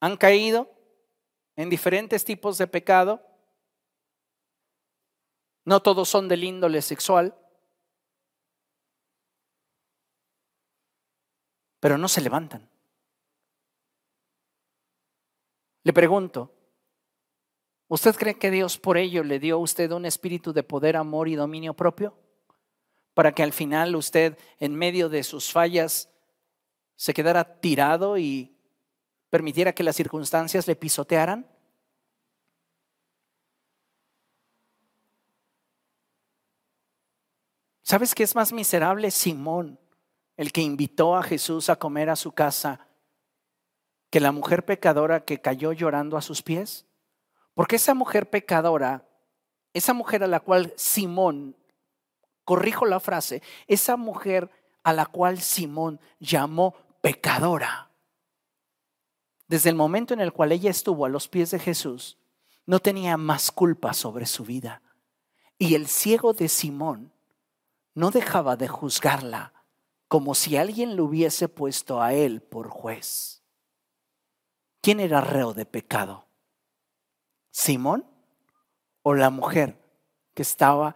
han caído en diferentes tipos de pecado. No todos son del índole sexual. Pero no se levantan. Le pregunto, ¿usted cree que Dios por ello le dio a usted un espíritu de poder, amor y dominio propio? Para que al final usted, en medio de sus fallas, se quedara tirado y permitiera que las circunstancias le pisotearan? ¿Sabes qué es más miserable? Simón, el que invitó a Jesús a comer a su casa que la mujer pecadora que cayó llorando a sus pies? Porque esa mujer pecadora, esa mujer a la cual Simón, corrijo la frase, esa mujer a la cual Simón llamó pecadora, desde el momento en el cual ella estuvo a los pies de Jesús, no tenía más culpa sobre su vida. Y el ciego de Simón no dejaba de juzgarla como si alguien lo hubiese puesto a él por juez. ¿Quién era reo de pecado? ¿Simón o la mujer que estaba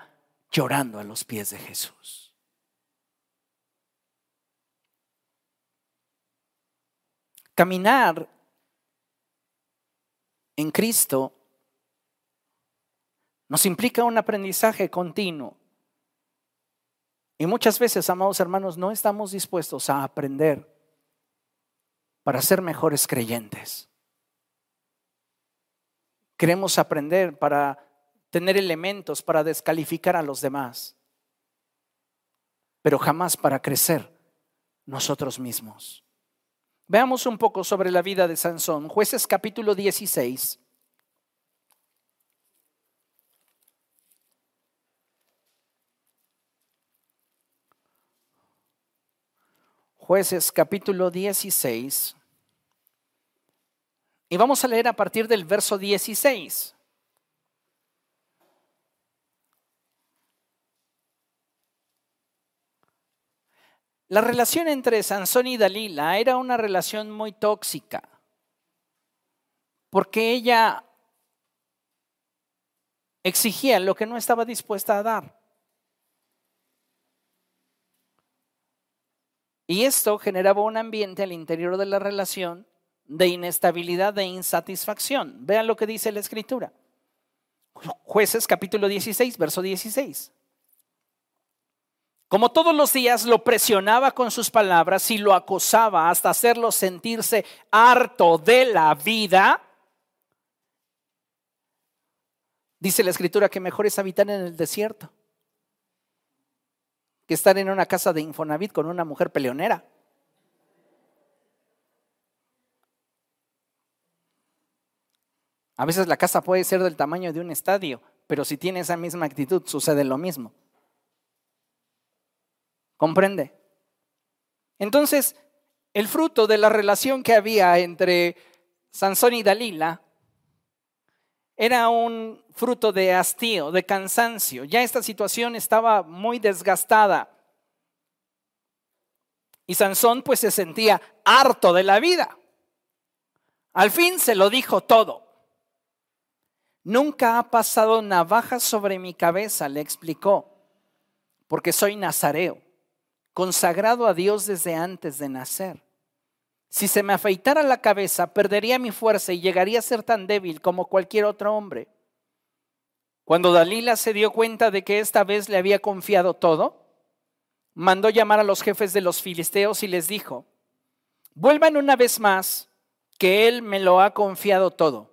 llorando a los pies de Jesús? Caminar en Cristo nos implica un aprendizaje continuo. Y muchas veces, amados hermanos, no estamos dispuestos a aprender para ser mejores creyentes. Queremos aprender para tener elementos para descalificar a los demás, pero jamás para crecer nosotros mismos. Veamos un poco sobre la vida de Sansón. Jueces capítulo 16. Jueces capítulo 16. Y vamos a leer a partir del verso 16. La relación entre Sansón y Dalila era una relación muy tóxica, porque ella exigía lo que no estaba dispuesta a dar. Y esto generaba un ambiente al interior de la relación de inestabilidad, de insatisfacción. Vean lo que dice la escritura. Jueces capítulo 16, verso 16. Como todos los días lo presionaba con sus palabras y lo acosaba hasta hacerlo sentirse harto de la vida, dice la escritura que mejor es habitar en el desierto que estar en una casa de Infonavit con una mujer peleonera. A veces la casa puede ser del tamaño de un estadio, pero si tiene esa misma actitud sucede lo mismo. ¿Comprende? Entonces, el fruto de la relación que había entre Sansón y Dalila era un fruto de hastío, de cansancio. Ya esta situación estaba muy desgastada. Y Sansón pues se sentía harto de la vida. Al fin se lo dijo todo. Nunca ha pasado navaja sobre mi cabeza, le explicó, porque soy nazareo, consagrado a Dios desde antes de nacer. Si se me afeitara la cabeza, perdería mi fuerza y llegaría a ser tan débil como cualquier otro hombre. Cuando Dalila se dio cuenta de que esta vez le había confiado todo, mandó llamar a los jefes de los filisteos y les dijo, vuelvan una vez más, que él me lo ha confiado todo.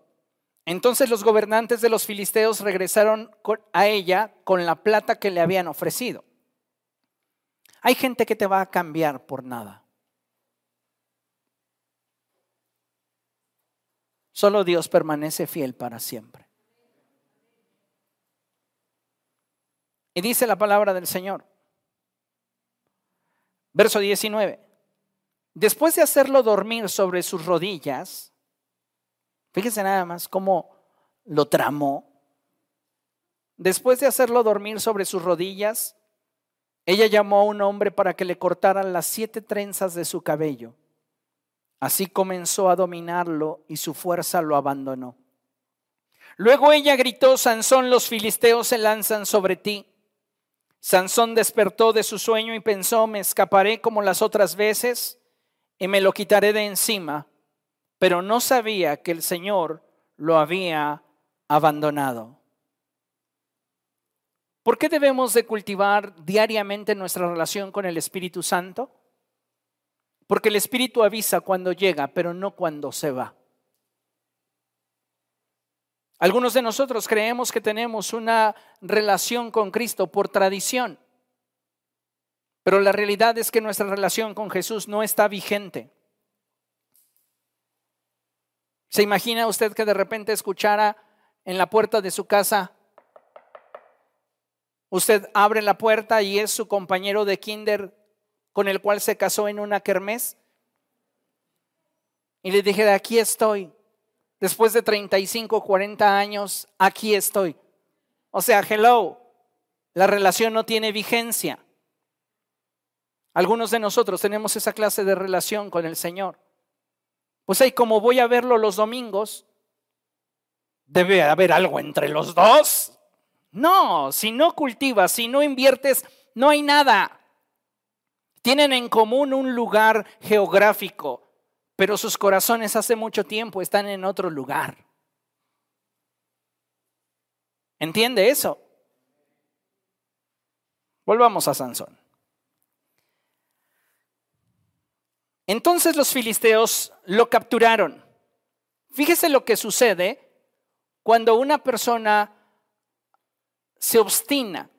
Entonces los gobernantes de los filisteos regresaron a ella con la plata que le habían ofrecido. Hay gente que te va a cambiar por nada. Solo Dios permanece fiel para siempre. Y dice la palabra del Señor. Verso 19. Después de hacerlo dormir sobre sus rodillas, fíjese nada más cómo lo tramó. Después de hacerlo dormir sobre sus rodillas, ella llamó a un hombre para que le cortaran las siete trenzas de su cabello Así comenzó a dominarlo y su fuerza lo abandonó. Luego ella gritó, Sansón, los filisteos se lanzan sobre ti. Sansón despertó de su sueño y pensó, me escaparé como las otras veces y me lo quitaré de encima, pero no sabía que el Señor lo había abandonado. ¿Por qué debemos de cultivar diariamente nuestra relación con el Espíritu Santo? Porque el Espíritu avisa cuando llega, pero no cuando se va. Algunos de nosotros creemos que tenemos una relación con Cristo por tradición, pero la realidad es que nuestra relación con Jesús no está vigente. ¿Se imagina usted que de repente escuchara en la puerta de su casa, usted abre la puerta y es su compañero de kinder con el cual se casó en una kermés. Y le dije, aquí estoy. Después de 35, 40 años, aquí estoy. O sea, hello, la relación no tiene vigencia. Algunos de nosotros tenemos esa clase de relación con el Señor. Pues ahí como voy a verlo los domingos, debe haber algo entre los dos. No, si no cultivas, si no inviertes, no hay nada. Tienen en común un lugar geográfico, pero sus corazones hace mucho tiempo están en otro lugar. ¿Entiende eso? Volvamos a Sansón. Entonces los filisteos lo capturaron. Fíjese lo que sucede cuando una persona se obstina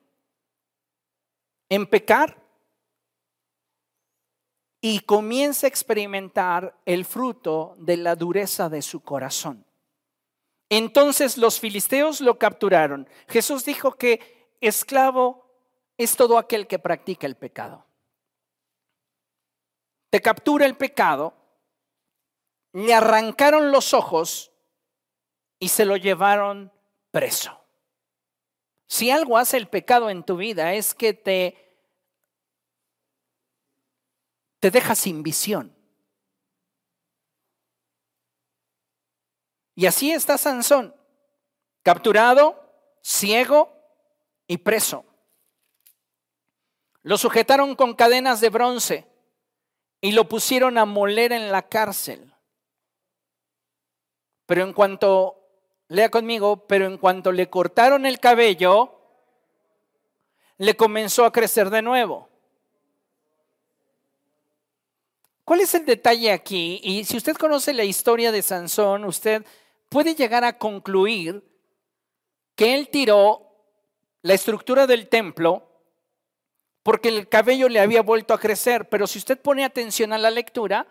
en pecar y comienza a experimentar el fruto de la dureza de su corazón. Entonces los filisteos lo capturaron. Jesús dijo que esclavo es todo aquel que practica el pecado. Te captura el pecado, le arrancaron los ojos y se lo llevaron preso. Si algo hace el pecado en tu vida es que te te deja sin visión. Y así está Sansón, capturado, ciego y preso. Lo sujetaron con cadenas de bronce y lo pusieron a moler en la cárcel. Pero en cuanto, lea conmigo, pero en cuanto le cortaron el cabello, le comenzó a crecer de nuevo. ¿Cuál es el detalle aquí? Y si usted conoce la historia de Sansón, usted puede llegar a concluir que él tiró la estructura del templo porque el cabello le había vuelto a crecer. Pero si usted pone atención a la lectura,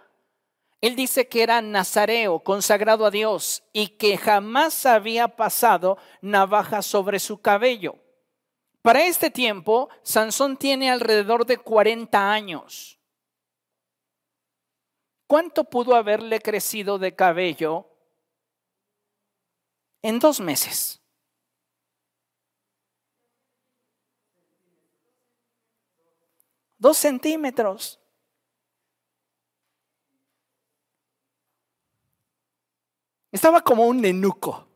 Él dice que era nazareo, consagrado a Dios, y que jamás había pasado navaja sobre su cabello. Para este tiempo, Sansón tiene alrededor de 40 años. ¿Cuánto pudo haberle crecido de cabello en dos meses? Dos centímetros. Estaba como un nenuco.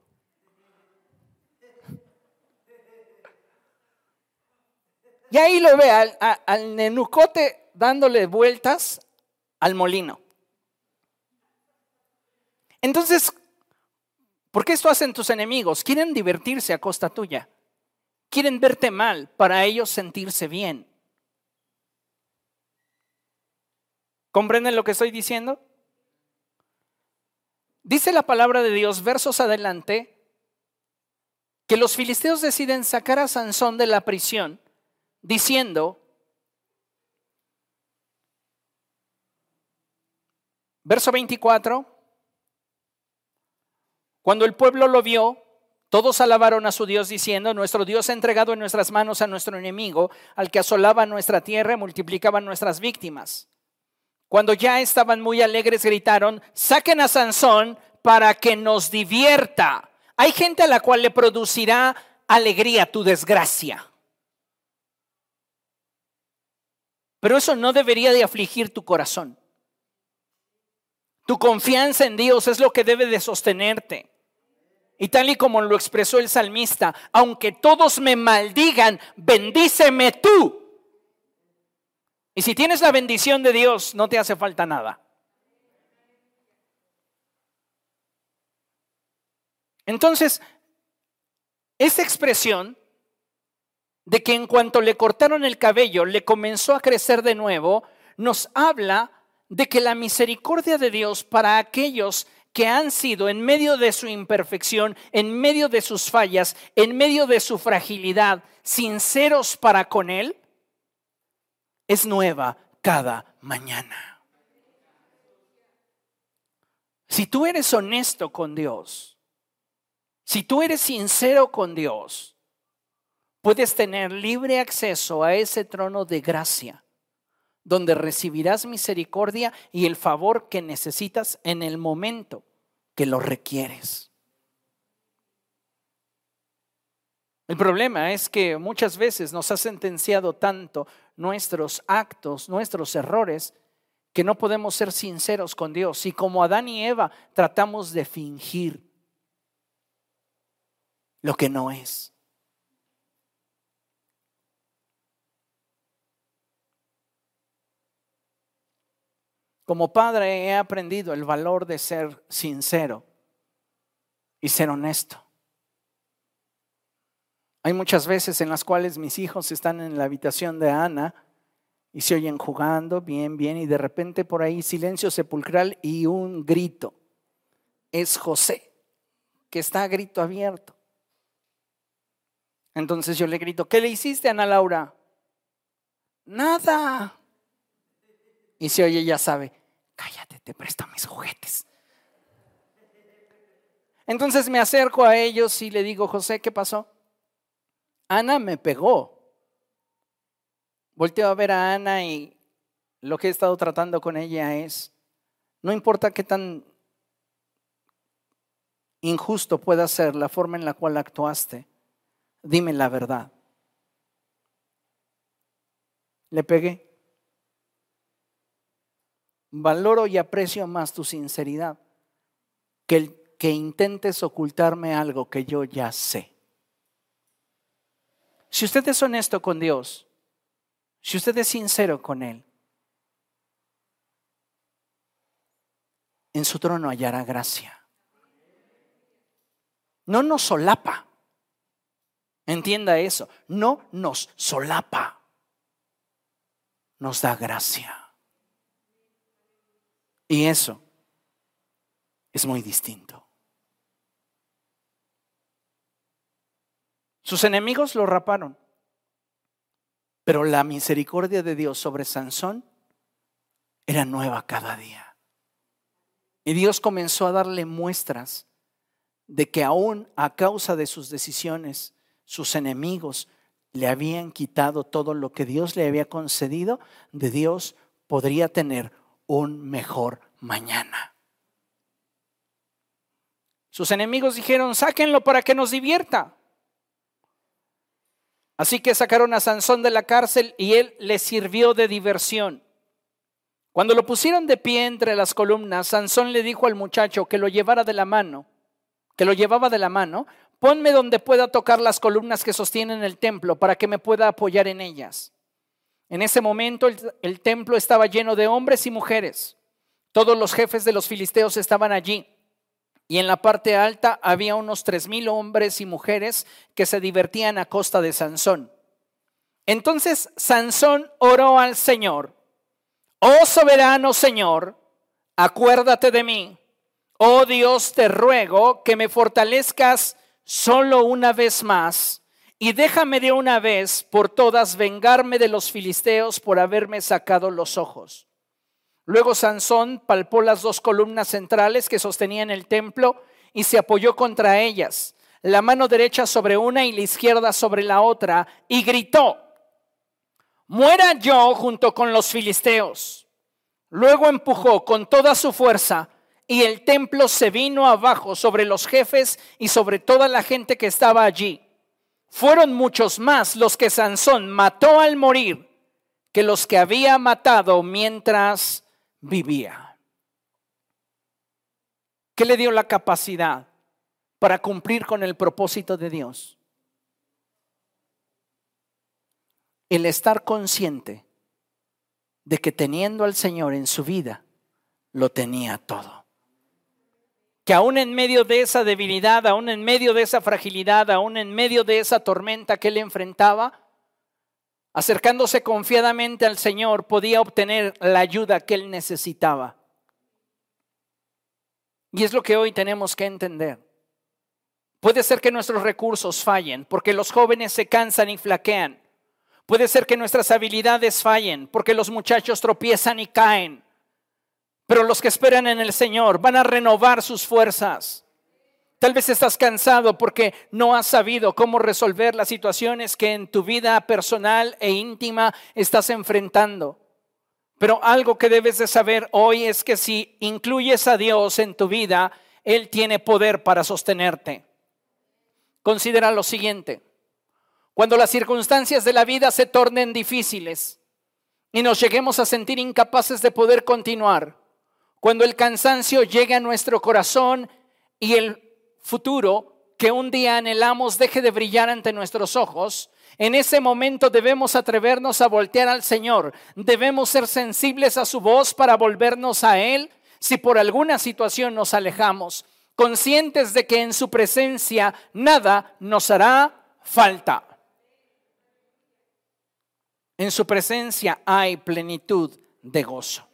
Y ahí lo ve al, nenucote dándole vueltas al molino. Entonces, ¿por qué esto hacen tus enemigos? Quieren divertirse a costa tuya. Quieren verte mal para ellos sentirse bien. ¿Comprenden lo que estoy diciendo? Dice la palabra de Dios, versos adelante, que los filisteos deciden sacar a Sansón de la prisión, diciendo, verso 24, cuando el pueblo lo vio, todos alabaron a su Dios diciendo, nuestro Dios ha entregado en nuestras manos a nuestro enemigo, al que asolaba nuestra tierra y multiplicaba nuestras víctimas. Cuando ya estaban muy alegres, gritaron, saquen a Sansón para que nos divierta. Hay gente a la cual le producirá alegría tu desgracia. Pero eso no debería de afligir tu corazón. Tu confianza en Dios es lo que debe de sostenerte. Y tal y como lo expresó el salmista, aunque todos me maldigan, bendíceme tú. Y si tienes la bendición de Dios, no te hace falta nada. Entonces, esa expresión de que en cuanto le cortaron el cabello, le comenzó a crecer de nuevo, nos habla de que la misericordia de Dios para aquellos que han sido en medio de su imperfección, en medio de sus fallas, en medio de su fragilidad, sinceros para con Él, es nueva cada mañana. Si tú eres honesto con Dios, si tú eres sincero con Dios, puedes tener libre acceso a ese trono de gracia, donde recibirás misericordia y el favor que necesitas en el momento que lo requieres. El problema es que muchas veces nos ha sentenciado tanto nuestros actos, nuestros errores, que no podemos ser sinceros con Dios. Y como Adán y Eva tratamos de fingir lo que no es. Como padre he aprendido el valor de ser sincero y ser honesto. Hay muchas veces en las cuales mis hijos están en la habitación de Ana y se oyen jugando bien, bien, y de repente por ahí silencio sepulcral y un grito. Es José, que está a grito abierto. Entonces yo le grito, ¿qué le hiciste, Ana Laura? Nada. Y se oye, ya sabe, cállate, te presto mis juguetes. Entonces me acerco a ellos y le digo, José, ¿qué pasó? Ana me pegó. Volteo a ver a Ana y lo que he estado tratando con ella es, no importa qué tan injusto pueda ser la forma en la cual actuaste, dime la verdad. Le pegué. Valoro y aprecio más tu sinceridad que el que intentes ocultarme algo que yo ya sé. Si usted es honesto con Dios, si usted es sincero con Él, en su trono hallará gracia. No nos solapa. Entienda eso. No nos solapa. Nos da gracia. Y eso es muy distinto. Sus enemigos lo raparon. Pero la misericordia de Dios sobre Sansón era nueva cada día. Y Dios comenzó a darle muestras de que aún a causa de sus decisiones, sus enemigos le habían quitado todo lo que Dios le había concedido, de Dios podría tener un mejor mañana. Sus enemigos dijeron, sáquenlo para que nos divierta. Así que sacaron a Sansón de la cárcel y él le sirvió de diversión. Cuando lo pusieron de pie entre las columnas, Sansón le dijo al muchacho que lo llevara de la mano, que lo llevaba de la mano, ponme donde pueda tocar las columnas que sostienen el templo para que me pueda apoyar en ellas. En ese momento el, templo estaba lleno de hombres y mujeres. Todos los jefes de los filisteos estaban allí. Y en la parte alta había unos tres mil hombres y mujeres que se divertían a costa de Sansón. Entonces Sansón oró al Señor Oh soberano Señor, acuérdate de mí. Oh Dios, te ruego que me fortalezcas solo una vez más y déjame de una vez por todas vengarme de los filisteos por haberme sacado los ojos. Luego Sansón palpó las dos columnas centrales que sostenían el templo y se apoyó contra ellas, la mano derecha sobre una y la izquierda sobre la otra, y gritó, muera yo junto con los filisteos. Luego empujó con toda su fuerza y el templo se vino abajo sobre los jefes y sobre toda la gente que estaba allí. Fueron muchos más los que Sansón mató al morir que los que había matado mientras vivía. ¿Qué le dio la capacidad para cumplir con el propósito de Dios? el estar consciente de que teniendo al Señor en su vida, lo tenía todo. Que aún en medio de esa debilidad, aún en medio de esa fragilidad, aún en medio de esa tormenta que él enfrentaba, acercándose confiadamente al Señor, podía obtener la ayuda que él necesitaba. Y es lo que hoy tenemos que entender. Puede ser que nuestros recursos fallen porque los jóvenes se cansan y flaquean. Puede ser que nuestras habilidades fallen porque los muchachos tropiezan y caen. Pero los que esperan en el Señor van a renovar sus fuerzas. Tal vez estás cansado porque no has sabido cómo resolver las situaciones que en tu vida personal e íntima estás enfrentando. Pero algo que debes de saber hoy es que si incluyes a Dios en tu vida, Él tiene poder para sostenerte. Considera lo siguiente. Cuando las circunstancias de la vida se tornen difíciles y nos lleguemos a sentir incapaces de poder continuar, cuando el cansancio llegue a nuestro corazón y el futuro que un día anhelamos deje de brillar ante nuestros ojos, en ese momento debemos atrevernos a voltear al Señor, debemos ser sensibles a su voz para volvernos a Él si por alguna situación nos alejamos, conscientes de que en su presencia nada nos hará falta. En su presencia hay plenitud de gozo.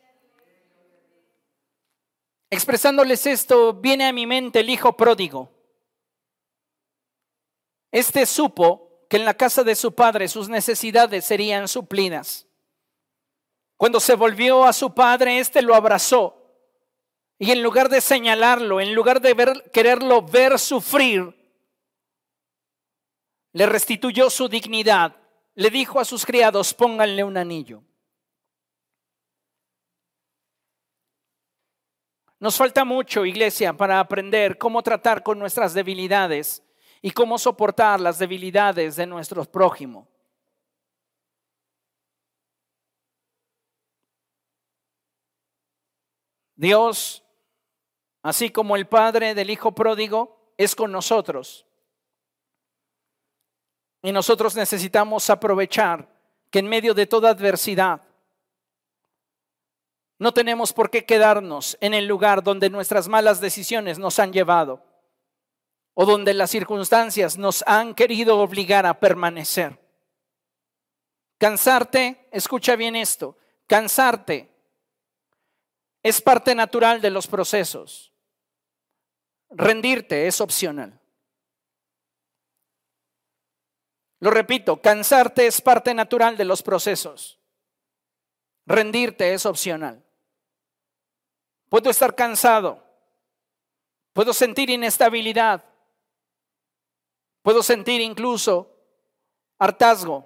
Expresándoles esto, viene a mi mente el hijo pródigo. Este supo que en la casa de su padre sus necesidades serían suplidas. Cuando se volvió a su padre, éste lo abrazó y en lugar de señalarlo, en lugar de ver, quererlo ver sufrir, le restituyó su dignidad le dijo a sus criados, pónganle un anillo. Nos falta mucho, iglesia, para aprender cómo tratar con nuestras debilidades y cómo soportar las debilidades de nuestro prójimo. Dios, así como el Padre del Hijo pródigo, es con nosotros. Y nosotros necesitamos aprovechar que en medio de toda adversidad no tenemos por qué quedarnos en el lugar donde nuestras malas decisiones nos han llevado o donde las circunstancias nos han querido obligar a permanecer. Cansarte, escucha bien esto, cansarte es parte natural de los procesos. Rendirte es opcional. Lo repito, cansarte es parte natural de los procesos. Rendirte es opcional. Puedo estar cansado. Puedo sentir inestabilidad. Puedo sentir incluso hartazgo.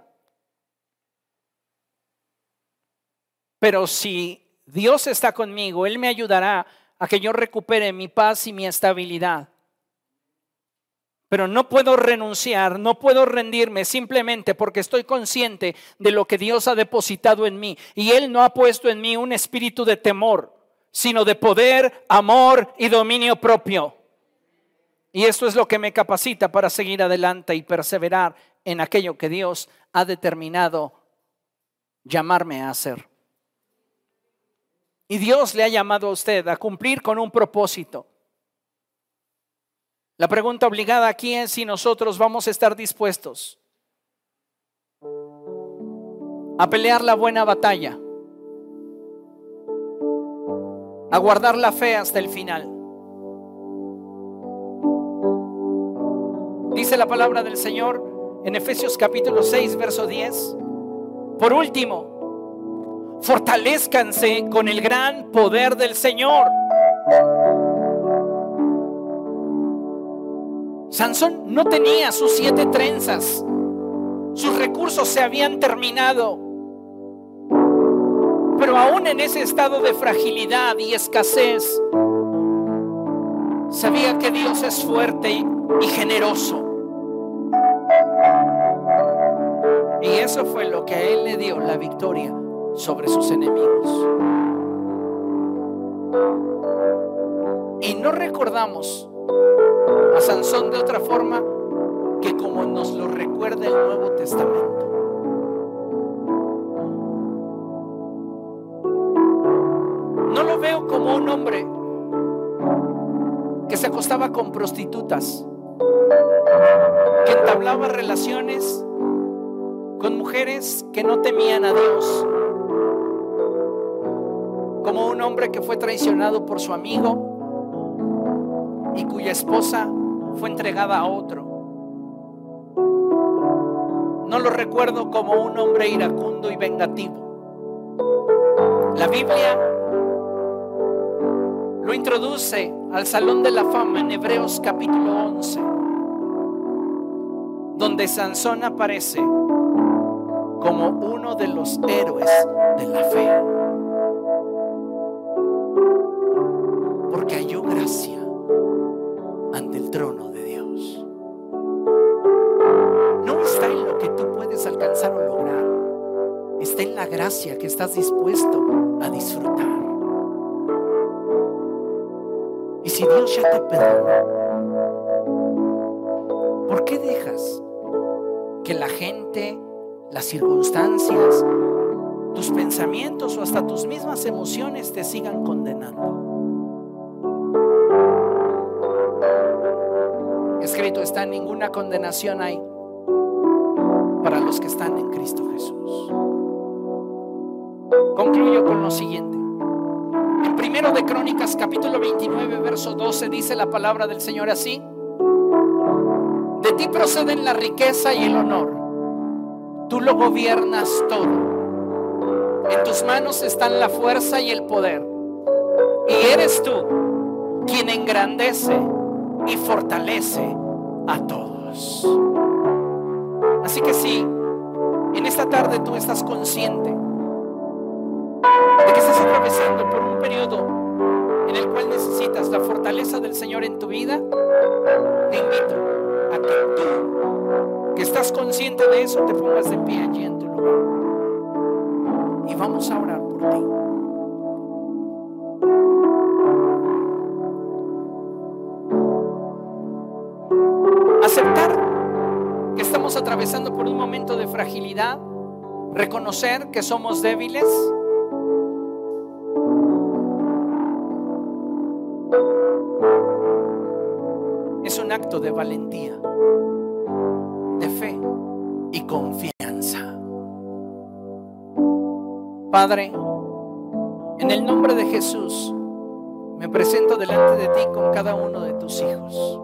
Pero si Dios está conmigo, Él me ayudará a que yo recupere mi paz y mi estabilidad. Pero no puedo renunciar, no puedo rendirme simplemente porque estoy consciente de lo que Dios ha depositado en mí. Y Él no ha puesto en mí un espíritu de temor, sino de poder, amor y dominio propio. Y esto es lo que me capacita para seguir adelante y perseverar en aquello que Dios ha determinado llamarme a hacer. Y Dios le ha llamado a usted a cumplir con un propósito. La pregunta obligada aquí es si nosotros vamos a estar dispuestos a pelear la buena batalla, a guardar la fe hasta el final. Dice la palabra del Señor en Efesios capítulo 6, verso 10. Por último, fortalezcanse con el gran poder del Señor. Sansón no tenía sus siete trenzas. Sus recursos se habían terminado. Pero aún en ese estado de fragilidad y escasez, sabía que Dios es fuerte y generoso. Y eso fue lo que a él le dio la victoria sobre sus enemigos. Y no recordamos a Sansón de otra forma que como nos lo recuerda el Nuevo Testamento. No lo veo como un hombre que se acostaba con prostitutas, que entablaba relaciones con mujeres que no temían a Dios, como un hombre que fue traicionado por su amigo y cuya esposa fue entregada a otro. No lo recuerdo como un hombre iracundo y vengativo. La Biblia lo introduce al Salón de la Fama en Hebreos capítulo 11, donde Sansón aparece como uno de los héroes de la fe. porque halló gracia ante el trono de Dios. No está en lo que tú puedes alcanzar o lograr, está en la gracia que estás dispuesto a disfrutar. Dios ya te perdonó, ¿por qué dejas que la gente, las circunstancias, tus pensamientos o hasta tus mismas emociones te sigan condenando? escrito está, ninguna condenación hay 12 dice la palabra del Señor así. De ti proceden la riqueza y el honor. Tú lo gobiernas todo. En tus manos están la fuerza y el poder. Y eres tú quien engrandece y fortalece a todos. Así que si en esta tarde tú estás consciente de pie allí en tu lugar. Y vamos a orar por ti. aceptar que estamos atravesando por un momento de fragilidad, reconocer que somos débiles. Padre, en el nombre de Jesús, me presento delante de ti con cada uno de tus hijos.